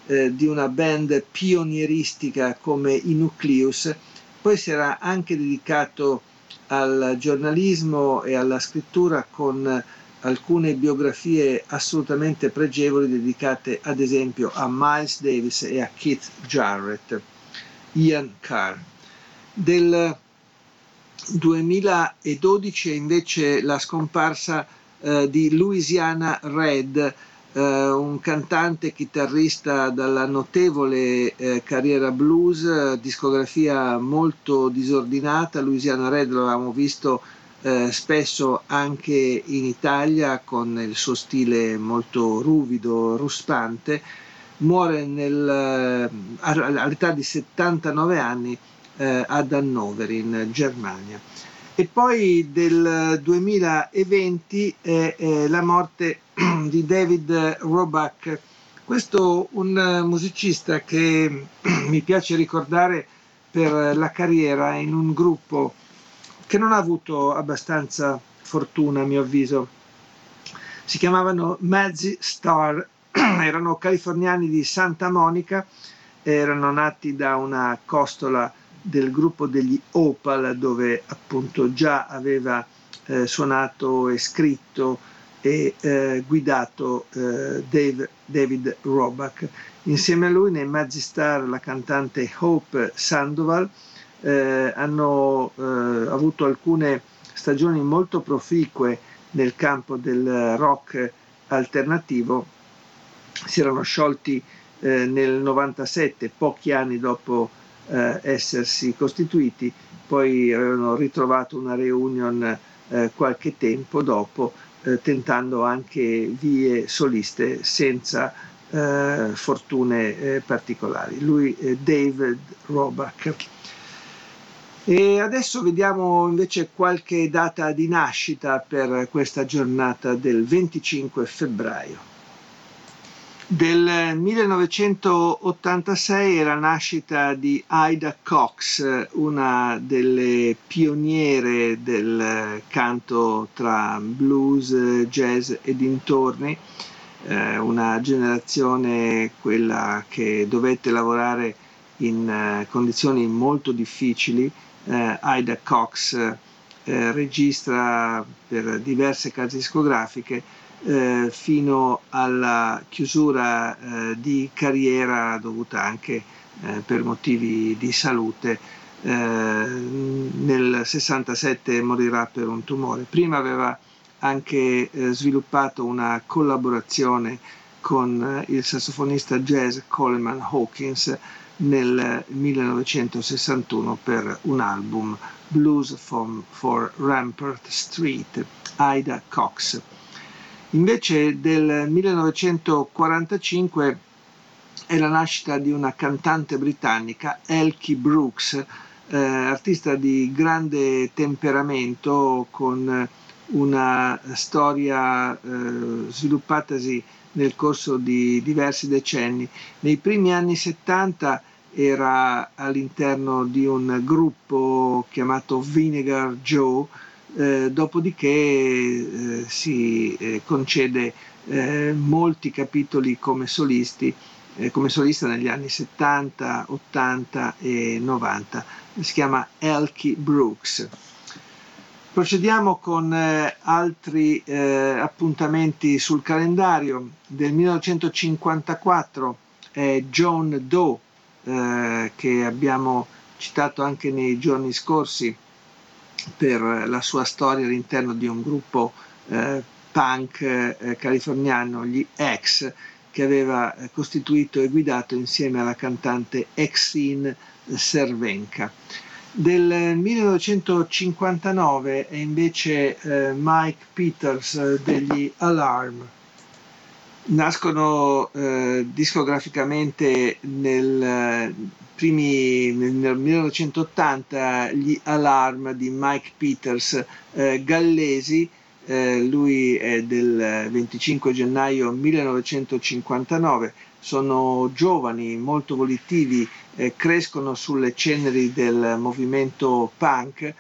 eh, di una band pionieristica come i Nucleus, poi si era anche dedicato al giornalismo e alla scrittura con alcune biografie assolutamente pregevoli dedicate ad esempio a Miles Davis e a Keith Jarrett. Ian Carr. Del 2012 è invece la scomparsa eh, di Louisiana Red, eh, un cantante chitarrista dalla notevole eh, carriera blues, discografia molto disordinata. Louisiana Red lo avevamo visto eh, spesso anche in Italia con il suo stile molto ruvido, ruspante, muore nel, eh, all'età di 79 anni eh, ad Hannover in Germania. E poi del 2020 è, è la morte di David Roback, questo un musicista che mi piace ricordare per la carriera in un gruppo che non ha avuto abbastanza fortuna a mio avviso. Si chiamavano Mazzy Star, erano californiani di Santa Monica, erano nati da una costola del gruppo degli Opal dove appunto già aveva eh, suonato e scritto e eh, guidato eh, Dave, David Roback. Insieme a lui nei Mazzy Star la cantante Hope Sandoval, eh, hanno eh, avuto alcune stagioni molto proficue nel campo del rock alternativo, si erano sciolti eh, nel 97, pochi anni dopo eh, essersi costituiti, poi avevano ritrovato una reunion eh, qualche tempo dopo, eh, tentando anche vie soliste senza fortune particolari. Lui, David Roback. E adesso vediamo invece qualche data di nascita per questa giornata del 25 febbraio. Del 1986 è la nascita di Ida Cox, una delle pioniere del canto tra blues, jazz e dintorni, eh, una generazione quella che dovette lavorare in eh, condizioni molto difficili eh, Ida Cox eh, registra per diverse case discografiche eh, fino alla chiusura eh, di carriera dovuta anche eh, per motivi di salute. Eh, nel 67 morirà per un tumore. Prima aveva anche sviluppato una collaborazione con il sassofonista jazz Coleman Hawkins nel 1961 per un album Blues from, for Rampart Street, Ida Cox. Invece del 1945 è la nascita di una cantante britannica, Elkie Brooks, eh, artista di grande temperamento con una storia eh, sviluppatasi nel corso di diversi decenni. Nei primi anni 70 era all'interno di un gruppo chiamato Vinegar Joe, eh, dopodiché eh, si eh, concede eh, molti capitoli come solisti, eh, come solista negli anni 70, 80 e 90. Si chiama Elkie Brooks. Procediamo con eh, altri appuntamenti sul calendario. Del 1954 è John Doe eh, che abbiamo citato anche nei giorni scorsi per la sua storia all'interno di un gruppo eh, punk eh, californiano, gli X, che aveva eh, costituito e guidato insieme alla cantante Exine Cervenka. Del 1959 è invece eh, Mike Peters eh, degli Alarm nascono eh, discograficamente nel, primi, nel 1980 gli Alarm di Mike Peters eh, gallesi, eh, lui è del 25 gennaio 1959, sono giovani, molto volitivi, eh, crescono sulle ceneri del movimento punk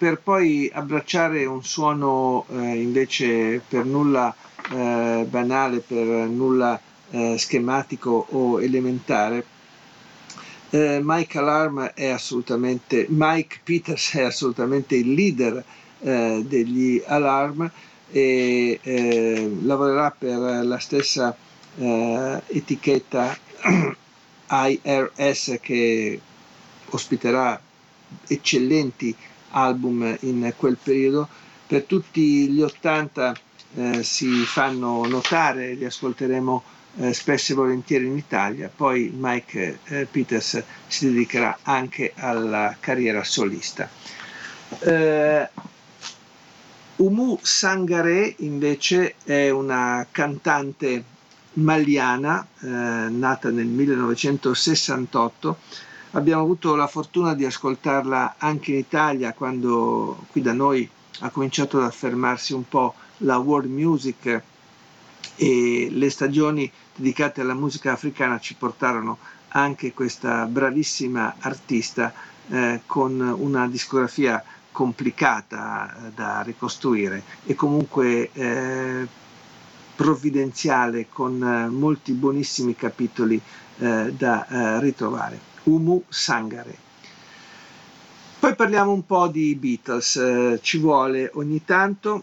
per poi abbracciare un suono eh, invece per nulla eh, banale, per nulla eh, schematico o elementare. Eh, Mike Alarm è assolutamente, Mike Peters è assolutamente il leader eh, degli Alarm e eh, lavorerà per la stessa etichetta IRS che ospiterà eccellenti album in quel periodo. Per tutti gli 80 eh, si fanno notare, li ascolteremo eh, spesso e volentieri in Italia, poi Mike eh, Peters si dedicherà anche alla carriera solista. Eh, Umu Sangare invece è una cantante maliana eh, nata nel 1968 abbiamo avuto la fortuna di ascoltarla anche in Italia quando qui da noi ha cominciato ad affermarsi un po' la world music e le stagioni dedicate alla musica africana ci portarono anche questa bravissima artista eh, con una discografia complicata eh, da ricostruire e comunque eh, provvidenziale con eh, molti buonissimi capitoli eh, da ritrovare. Umu Sangare. Poi parliamo un po' di Beatles, ci vuole ogni tanto.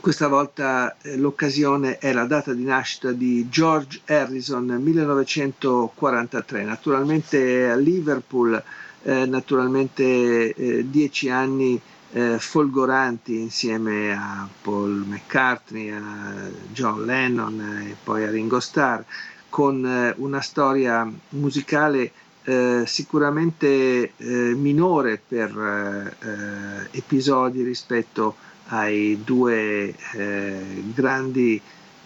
Questa volta eh, l'occasione è la data di nascita di George Harrison 1943, naturalmente a Liverpool, eh, naturalmente eh, dieci anni eh, folgoranti insieme a Paul McCartney, a John Lennon e poi a Ringo Starr, con eh, una storia musicale eh, sicuramente minore per episodi rispetto ai due eh, grandi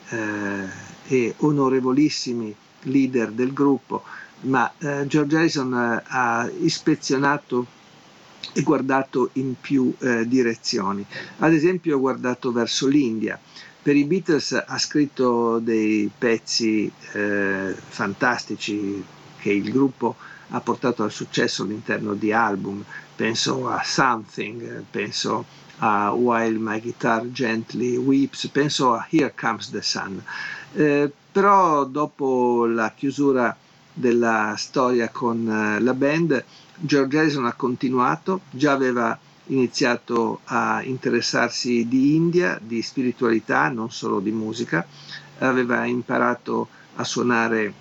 eh, e onorevolissimi leader del gruppo, ma eh, George Harrison ha ispezionato e guardato in più eh, direzioni. Ad esempio ho guardato verso l'India. Per i Beatles ha scritto dei pezzi eh, fantastici che il gruppo ha portato al successo all'interno di album. Penso a Something, penso a While My Guitar Gently Weeps, penso a Here Comes the Sun. Eh, però dopo la chiusura della storia con eh, la band, George Harrison ha continuato, già aveva iniziato a interessarsi di India, di spiritualità, non solo di musica, aveva imparato a suonare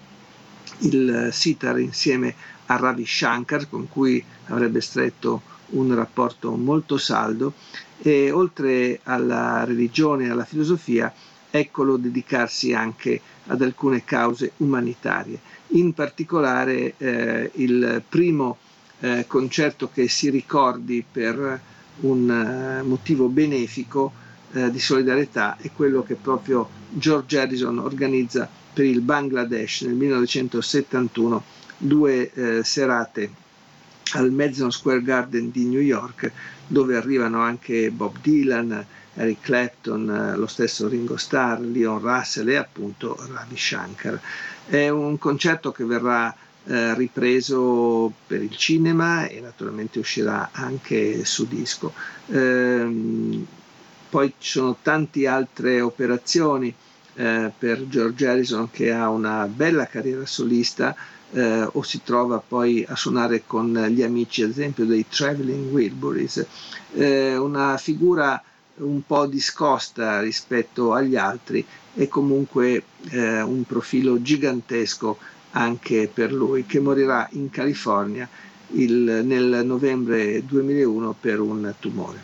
il sitar insieme a Ravi Shankar con cui avrebbe stretto un rapporto molto saldo e oltre alla religione e alla filosofia eccolo dedicarsi anche ad alcune cause umanitarie. In particolare eh, il primo eh, concerto che si ricordi per un eh, motivo benefico eh, di solidarietà è quello che proprio George Harrison organizza per il Bangladesh nel 1971, due serate al Madison Square Garden di New York, dove arrivano anche Bob Dylan, Eric Clapton, lo stesso Ringo Starr, Leon Russell e appunto Ravi Shankar. È un concerto che verrà eh, ripreso per il cinema e naturalmente uscirà anche su disco. Ehm, poi ci sono tante altre operazioni eh, per George Harrison che ha una bella carriera solista eh, o si trova poi a suonare con gli amici ad esempio dei Traveling Wilburys, eh, una figura un po' discosta rispetto agli altri e comunque eh, un profilo gigantesco anche per lui, che morirà in California il, nel novembre 2001 per un tumore.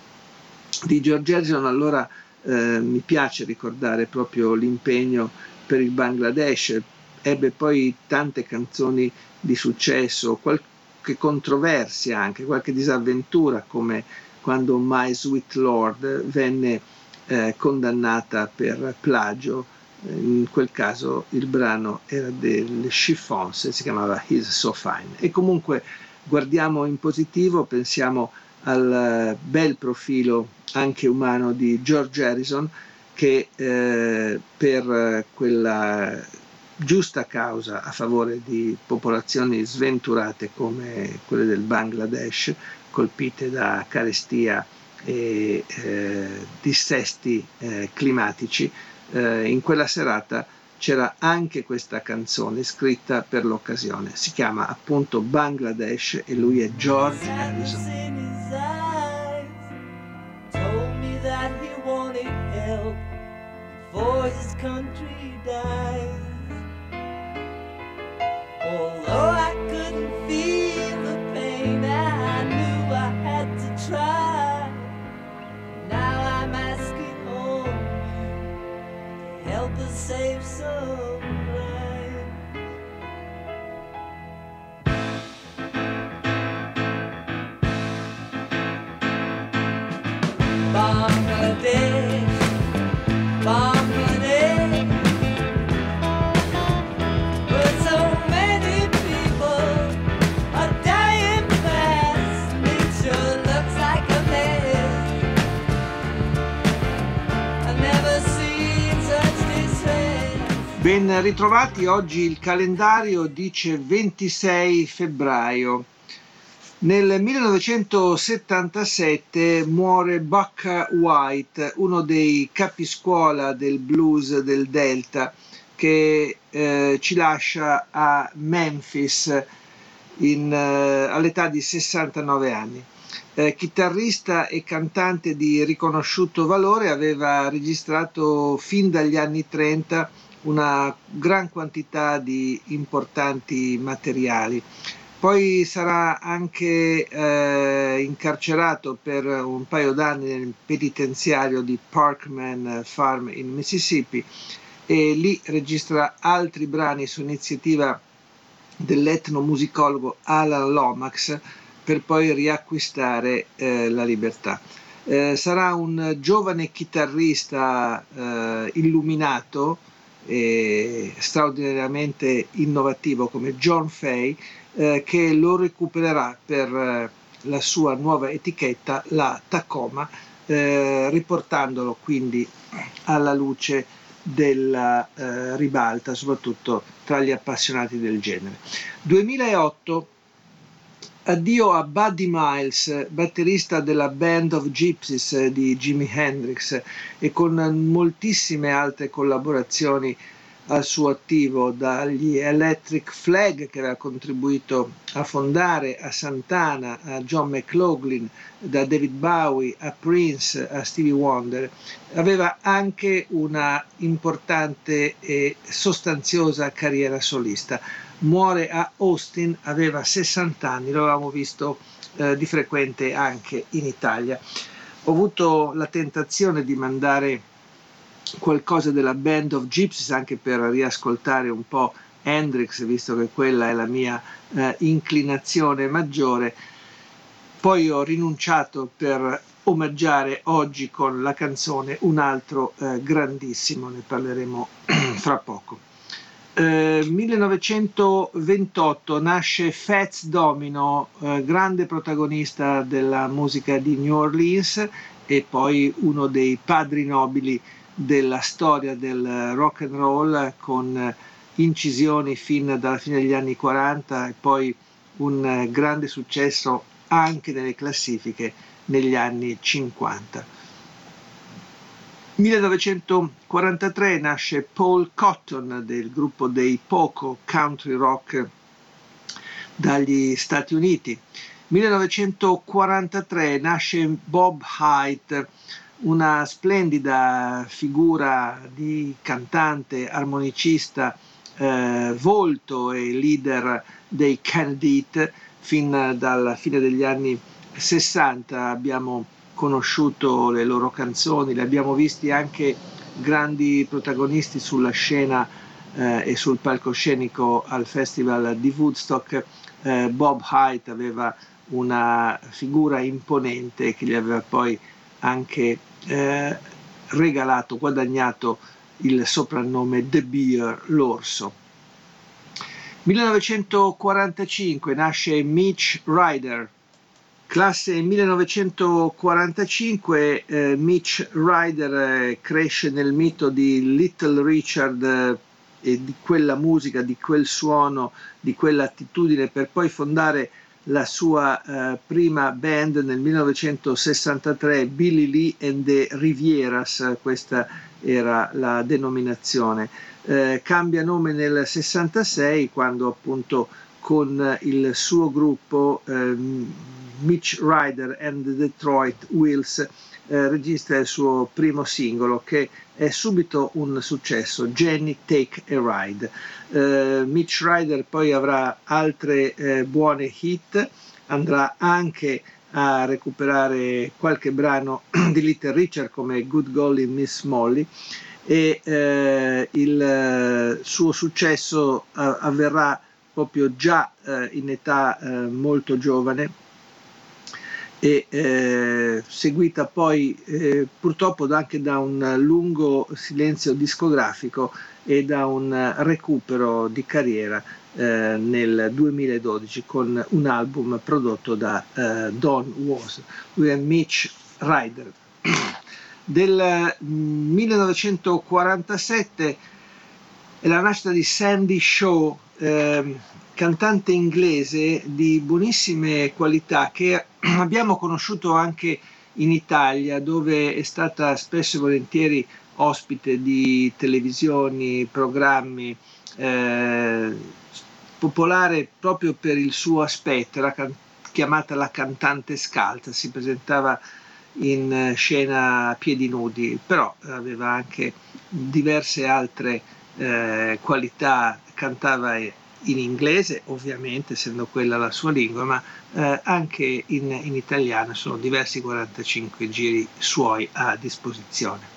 Di George Harrison allora eh, mi piace ricordare proprio l'impegno per il Bangladesh, ebbe poi tante canzoni di successo, qualche controversia anche, qualche disavventura come quando My Sweet Lord venne eh, condannata per plagio in quel caso il brano era del Chiffons e si chiamava He's So Fine. E comunque guardiamo in positivo, pensiamo al bel profilo anche umano di George Harrison che eh, per quella giusta causa a favore di popolazioni sventurate come quelle del Bangladesh, colpite da carestia e eh, dissesti eh, climatici, eh, in quella serata c'era anche questa canzone scritta per l'occasione. Si chiama appunto Bangladesh e lui è George Harrison. Although safe some. Ben ritrovati, oggi il calendario dice 26 febbraio. Nel 1977 muore Buck White, uno dei capiscuola del blues del Delta, che eh, ci lascia a Memphis in, eh, all'età di 69 anni. Eh, chitarrista e cantante di riconosciuto valore, aveva registrato fin dagli anni 30 una gran quantità di importanti materiali. Poi sarà anche eh, incarcerato per un paio d'anni nel penitenziario di Parkman Farm in Mississippi e lì registra altri brani su iniziativa dell'etnomusicologo Alan Lomax per poi riacquistare eh, la libertà. Eh, sarà un giovane chitarrista eh, illuminato e straordinariamente innovativo come John Fay eh, che lo recupererà per eh, la sua nuova etichetta, la Tacoma, eh, riportandolo quindi alla luce della eh, ribalta, soprattutto tra gli appassionati del genere. 2008 Addio a Buddy Miles, batterista della Band of Gypsies di Jimi Hendrix e con moltissime altre collaborazioni al suo attivo, dagli Electric Flag che aveva contribuito a fondare, a Santana, a John McLaughlin, da David Bowie a Prince, a Stevie Wonder. Aveva anche una importante e sostanziosa carriera solista. Muore a Austin, aveva 60 anni, lo avevamo visto eh, di frequente anche in Italia. Ho avuto la tentazione di mandare qualcosa della Band of Gypsies anche per riascoltare un po' Hendrix, visto che quella è la mia eh, inclinazione maggiore. Poi ho rinunciato per omaggiare oggi con la canzone un altro eh, grandissimo, ne parleremo fra poco. Eh, 1928 nasce Fats Domino, eh, grande protagonista della musica di New Orleans e poi uno dei padri nobili della storia del rock and roll con incisioni fin dalla fine degli anni 40 e poi un grande successo anche nelle classifiche negli anni 50. 1943 nasce Paul Cotton del gruppo dei Poco Country Rock dagli Stati Uniti. 1943 nasce Bob Hyde, una splendida figura di cantante, armonicista, eh, volto e leader dei Kennedy fin dalla fine degli anni 60 abbiamo conosciuto le loro canzoni, li abbiamo visti anche grandi protagonisti sulla scena eh, e sul palcoscenico al festival di Woodstock. Eh, Bob Hyde aveva una figura imponente che gli aveva poi anche eh, regalato, guadagnato il soprannome The Beer, l'orso. 1945 nasce Mitch Ryder, classe 1945, eh, Mitch Ryder eh, cresce nel mito di Little Richard eh, e di quella musica, di quel suono, di quell'attitudine per poi fondare la sua eh, prima band nel 1963, Billy Lee and the Rivieras, questa era la denominazione. Eh, cambia nome nel 66 quando appunto con il suo gruppo eh, Mitch Ryder and the Detroit Wheels eh, registra il suo primo singolo che è subito un successo, Jenny Take a Ride. Eh, Mitch Ryder poi avrà altre eh, buone hit, andrà anche a recuperare qualche brano di Little Richard come Good Golly Miss Molly e eh, il eh, suo successo eh, avverrà proprio già in età molto giovane e eh, seguita poi eh, purtroppo anche da un lungo silenzio discografico e da un recupero di carriera eh, nel 2012 con un album prodotto da eh, Don Was, lui Mitch Ryder. Del 1947 mm, è la nascita di Sandy Shaw, ehm, cantante inglese di buonissime qualità che abbiamo conosciuto anche in Italia dove è stata spesso e volentieri ospite di televisioni, programmi, eh, popolare proprio per il suo aspetto, era can- chiamata la cantante scalza, si presentava in scena a piedi nudi, però aveva anche diverse altre eh, qualità, cantava in inglese, ovviamente essendo quella la sua lingua, ma eh, anche in, in italiano sono diversi 45 giri suoi a disposizione.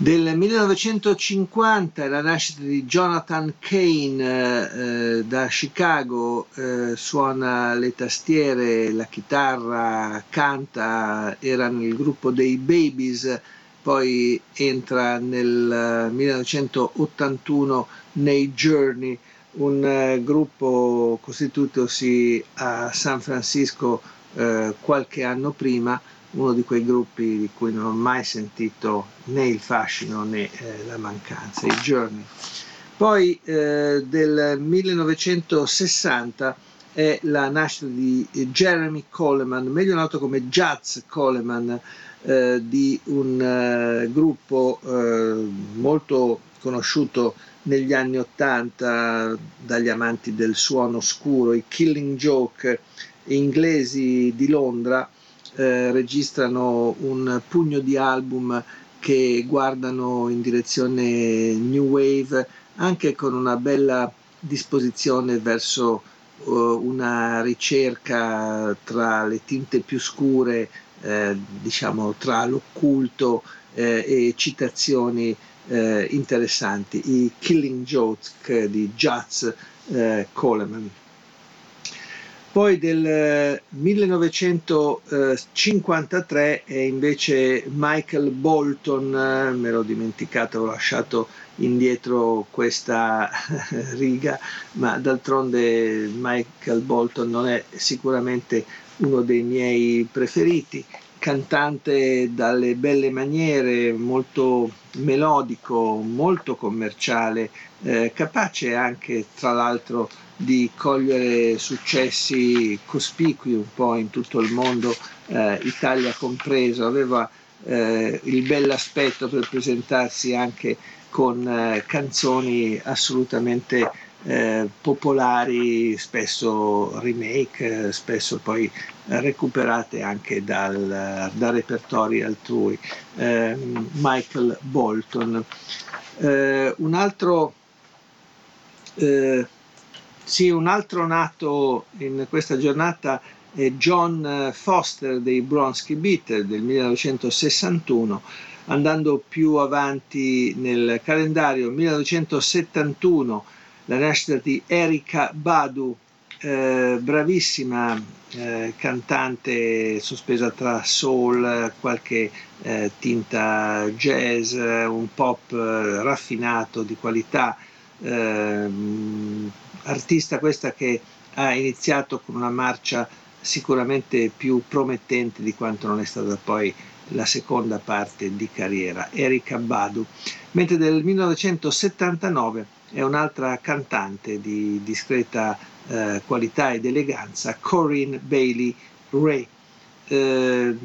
Del 1950 la nascita di Jonathan Kane eh, da Chicago, eh, suona le tastiere, la chitarra, canta, era nel gruppo dei Babies, poi entra nel 1981 nei Journey, un eh, gruppo costituitosi a San Francisco eh, qualche anno prima, uno di quei gruppi di cui non ho mai sentito né il fascino né eh, la mancanza, i Journey. Poi eh, del 1960 è la nascita di Jeremy Coleman, meglio noto come Jazz Coleman, eh, di un eh, gruppo eh, molto conosciuto negli anni Ottanta dagli amanti del suono scuro, i Killing Joke inglesi di Londra registrano un pugno di album che guardano in direzione New Wave anche con una bella disposizione verso una ricerca tra le tinte più scure, eh, diciamo tra l'occulto eh, e citazioni eh, interessanti, i Killing Joke di Jazz eh, Coleman. Poi del 1953 è invece Michael Bolton, eh, me l'ho dimenticato, ho lasciato indietro questa riga, ma d'altronde Michael Bolton non è sicuramente uno dei miei preferiti, cantante dalle belle maniere, molto melodico, molto commerciale, eh, capace anche tra l'altro di cogliere successi cospicui un po' in tutto il mondo, eh, Italia compreso, aveva eh, il bell'aspetto per presentarsi anche con eh, canzoni assolutamente eh, popolari, spesso remake, spesso poi recuperate anche dal, da repertori altrui. Eh, Michael Bolton. Eh, un altro eh, sì, un altro nato in questa giornata è John Foster dei Bronski Beat del 1961 andando più avanti nel calendario 1971 la nascita di Erika Badu eh, bravissima eh, cantante sospesa tra soul, qualche eh, tinta jazz, un pop eh, raffinato di qualità, ehm, artista questa che ha iniziato con una marcia sicuramente più promettente di quanto non è stata poi la seconda parte di carriera, Erika Badu, mentre del 1979 è un'altra cantante di discreta eh, qualità ed eleganza, Corinne Bailey Ray. Eh,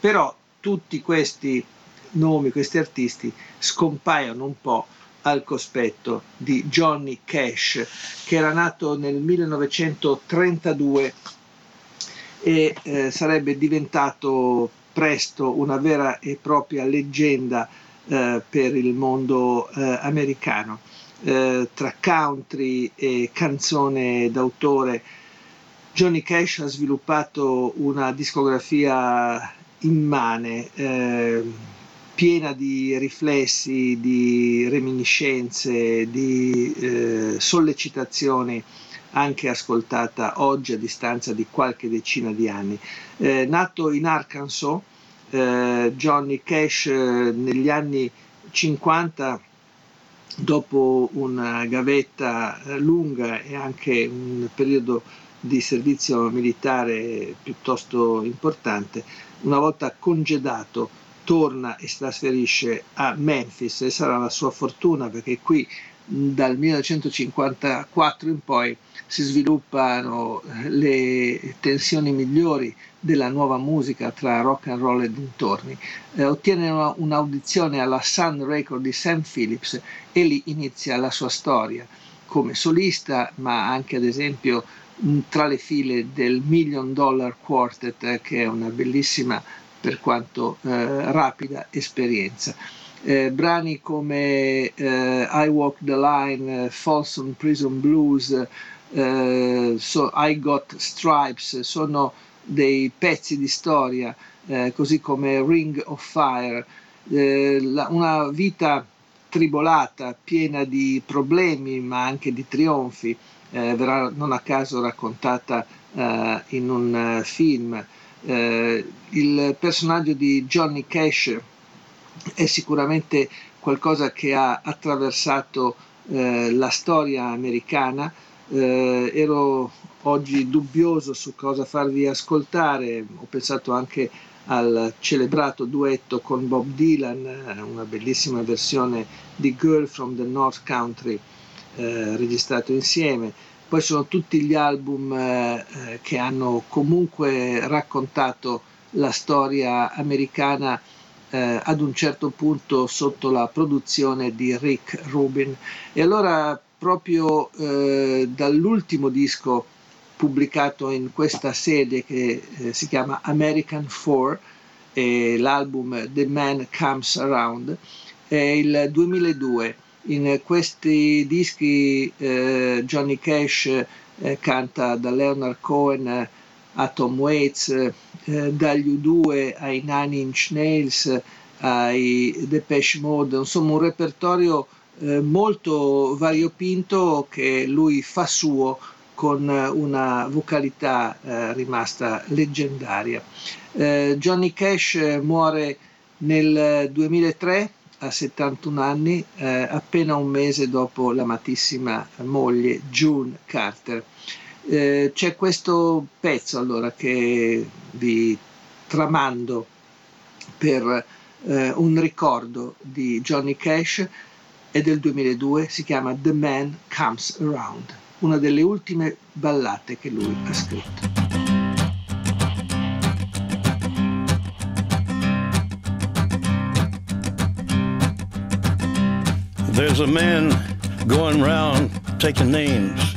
però tutti questi nomi, questi artisti scompaiono un po' al cospetto di Johnny Cash, che era nato nel 1932 e eh, sarebbe diventato presto una vera e propria leggenda eh, per il mondo eh, americano. Eh, tra country e canzone d'autore, Johnny Cash ha sviluppato una discografia immane, eh, piena di riflessi, di reminiscenze, di eh, sollecitazioni anche ascoltata oggi a distanza di qualche decina di anni. Eh, nato in Arkansas, eh, Johnny Cash eh, negli anni 50 dopo una gavetta eh, lunga e anche un periodo di servizio militare piuttosto importante, una volta congedato torna e si trasferisce a Memphis e sarà la sua fortuna perché qui dal 1954 in poi si sviluppano le tensioni migliori della nuova musica tra rock and roll e dintorni. Eh, ottiene una, un'audizione alla Sun Record di Sam Phillips e lì inizia la sua storia come solista, ma anche ad esempio tra le file del Million Dollar Quartet, che è una bellissima per quanto eh, rapida esperienza eh, brani come eh, I Walk the Line, eh, Folsom Prison Blues, eh, so, I Got Stripes, sono dei pezzi di storia, eh, così come Ring of Fire, eh, la, una vita tribolata, piena di problemi ma anche di trionfi, verrà non a caso raccontata in un film. il personaggio di Johnny Cash è sicuramente qualcosa che ha attraversato eh, la storia americana. Eh, ero oggi dubbioso su cosa farvi ascoltare, ho pensato anche al celebrato duetto con Bob Dylan, eh, una bellissima versione di Girl from the North Country eh, registrato insieme. Poi sono tutti gli album eh, eh che hanno comunque raccontato la storia americana eh, ad un certo punto sotto la produzione di Rick Rubin. E allora proprio eh, dall'ultimo disco pubblicato in questa sede che eh, si chiama American 4 e l'album The Man Comes Around è il 2002 in questi dischi eh, Johnny Cash eh, canta da Leonard Cohen a Tom Waits eh, dagli U2 ai Nine Inch Nails ai Depeche Mode insomma un repertorio eh, molto variopinto che lui fa suo con una vocalità eh, rimasta leggendaria. Eh, Johnny Cash muore nel 2003 a 71 anni, eh, appena un mese dopo l'amatissima moglie June Carter. Eh, c'è questo pezzo allora che vi tramando per eh, un ricordo di Johnny Cash, è del 2002, si chiama The Man Comes Around una delle ultime ballate che lui ha scritto. There's a man going round taking names,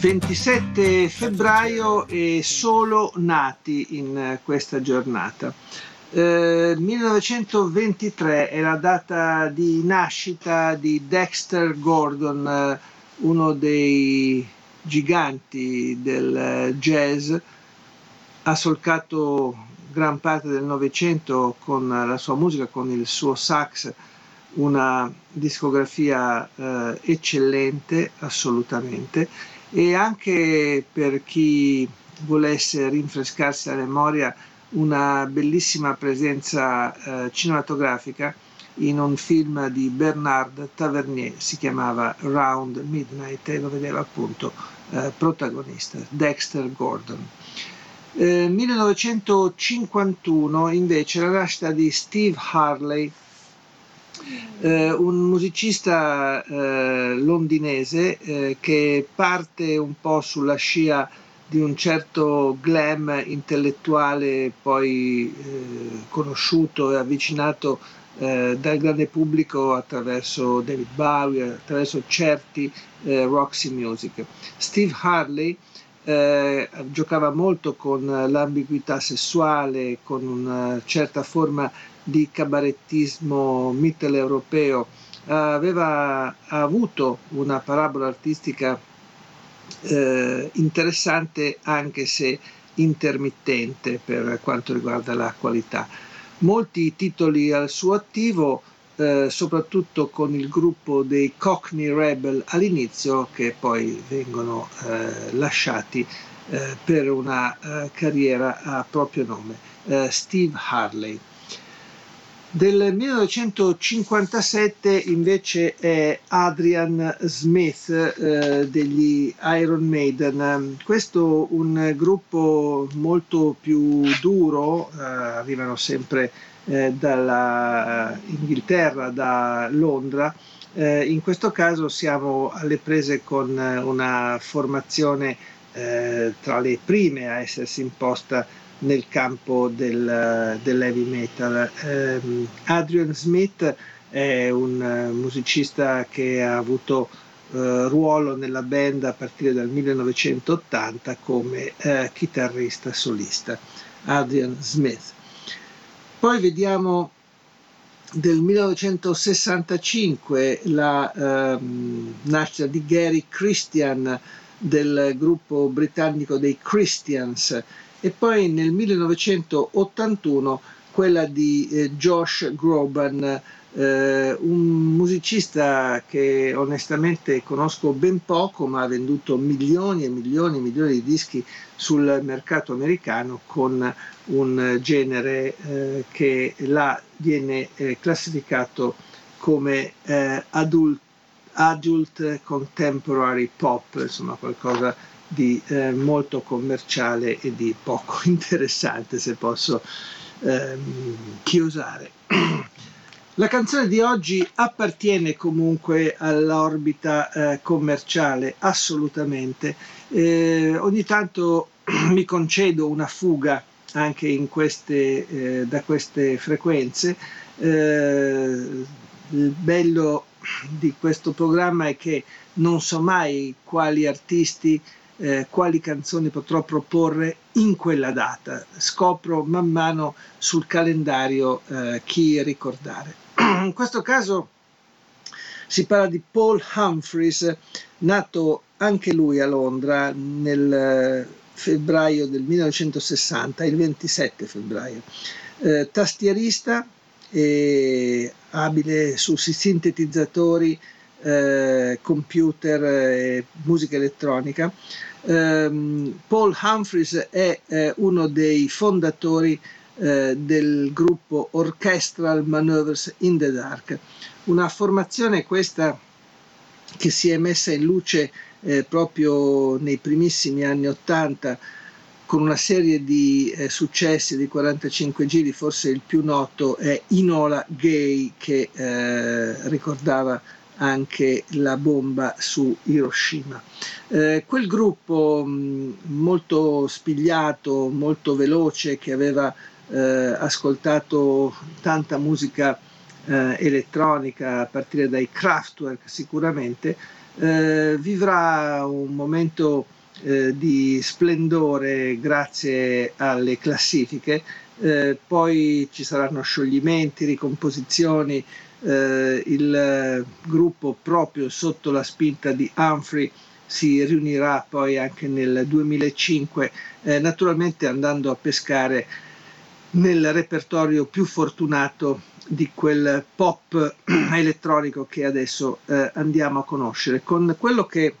27 febbraio e solo nati in questa giornata. Eh, 1923 è la data di nascita di Dexter Gordon, eh, uno dei giganti del jazz, ha solcato gran parte del Novecento con la sua musica, con il suo sax, una discografia eh, eccellente assolutamente e anche per chi volesse rinfrescarsi la memoria una bellissima presenza eh, cinematografica in un film di Bernard Tavernier, si chiamava Round Midnight e lo vedeva appunto eh, protagonista, Dexter Gordon. 1951 eh, invece la nascita di Steve Harley, eh, un musicista eh, londinese eh, che parte un po' sulla scia di un certo glam intellettuale poi eh, conosciuto e avvicinato eh, dal grande pubblico attraverso David Bowie, attraverso certi Roxy Music. Steve Harley eh, giocava molto con l'ambiguità sessuale, con una certa forma di cabarettismo mitteleuropeo, aveva ha avuto una parabola artistica eh, interessante anche se intermittente per quanto riguarda la qualità. Molti titoli al suo attivo, eh, soprattutto con il gruppo dei Cockney Rebel all'inizio, che poi vengono eh, lasciati eh, per una eh, carriera a proprio nome, Steve Harley. Del 1957 invece è Adrian Smith eh, degli Iron Maiden. Questo un gruppo molto più duro, eh, arrivano sempre eh, dalla Inghilterra, da Londra. Eh, in questo caso siamo alle prese con una formazione eh, tra le prime a essersi imposta nel campo del, dell'heavy metal. Eh, Adrian Smith è un musicista che ha avuto eh, ruolo nella band a partire dal 1980 come eh, chitarrista solista. Adrian Smith. Poi vediamo del 1965 la ehm, nascita di Gary Christian, del gruppo britannico dei Christians e poi nel 1981 quella di eh, Josh Groban, eh, un musicista che onestamente conosco ben poco, ma ha venduto milioni e milioni e milioni di dischi sul mercato americano con un genere eh, che là viene eh, classificato come eh, adult, adult contemporary pop, insomma qualcosa di eh, molto commerciale e di poco interessante se posso ehm, chiosare. La canzone di oggi appartiene comunque all'orbita eh, commerciale, assolutamente. Eh, ogni tanto mi concedo una fuga anche queste, eh, da queste frequenze. Eh, il bello di questo programma è che non so mai quali artisti, eh, quali canzoni potrò proporre in quella data. Scopro man mano sul calendario eh, chi ricordare. in questo caso si parla di Paul Humphreys, nato anche lui a Londra nel eh, febbraio del 1960, il 27 febbraio. Eh, tastierista e abile su sintetizzatori, eh, computer e musica elettronica. Eh, Paul Humphreys è eh, uno dei fondatori eh, del gruppo Orchestral Maneuvers in the Dark, una formazione questa che si è messa in luce eh, proprio nei primissimi anni Ottanta con una serie di eh, successi di 45 giri, forse il più noto è Inola Gay che eh, ricordava anche la bomba su Hiroshima. Eh, quel gruppo mh, molto spigliato, molto veloce, che aveva eh, ascoltato tanta musica eh, elettronica a partire dai Kraftwerk sicuramente, eh, vivrà un momento eh, di splendore grazie alle classifiche, eh, poi ci saranno scioglimenti, ricomposizioni, eh, il gruppo proprio sotto la spinta di Humphrey si riunirà poi anche nel 2005, eh, naturalmente andando a pescare nel repertorio più fortunato di quel pop elettronico che adesso eh, andiamo a conoscere, con quello che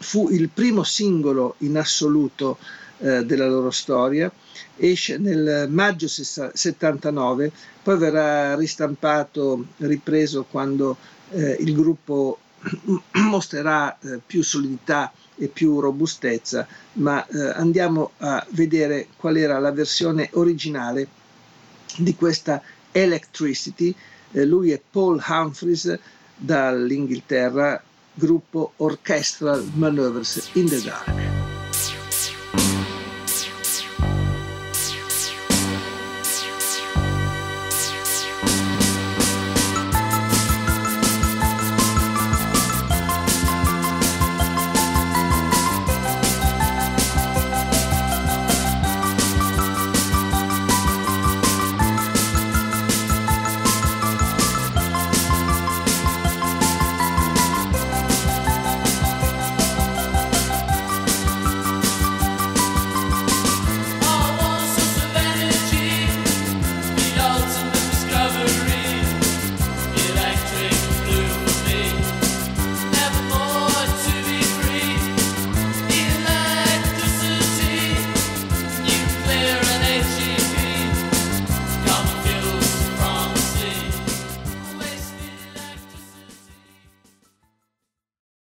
fu il primo singolo in assoluto eh, della loro storia, esce nel maggio 79, poi verrà ristampato, ripreso quando eh, il gruppo mostrerà eh, più solidità e più robustezza, ma eh, andiamo a vedere qual era la versione originale di questa Electricity. Eh, lui è Paul Humphreys dall'Inghilterra, gruppo Orchestral Maneuvers in the Dark.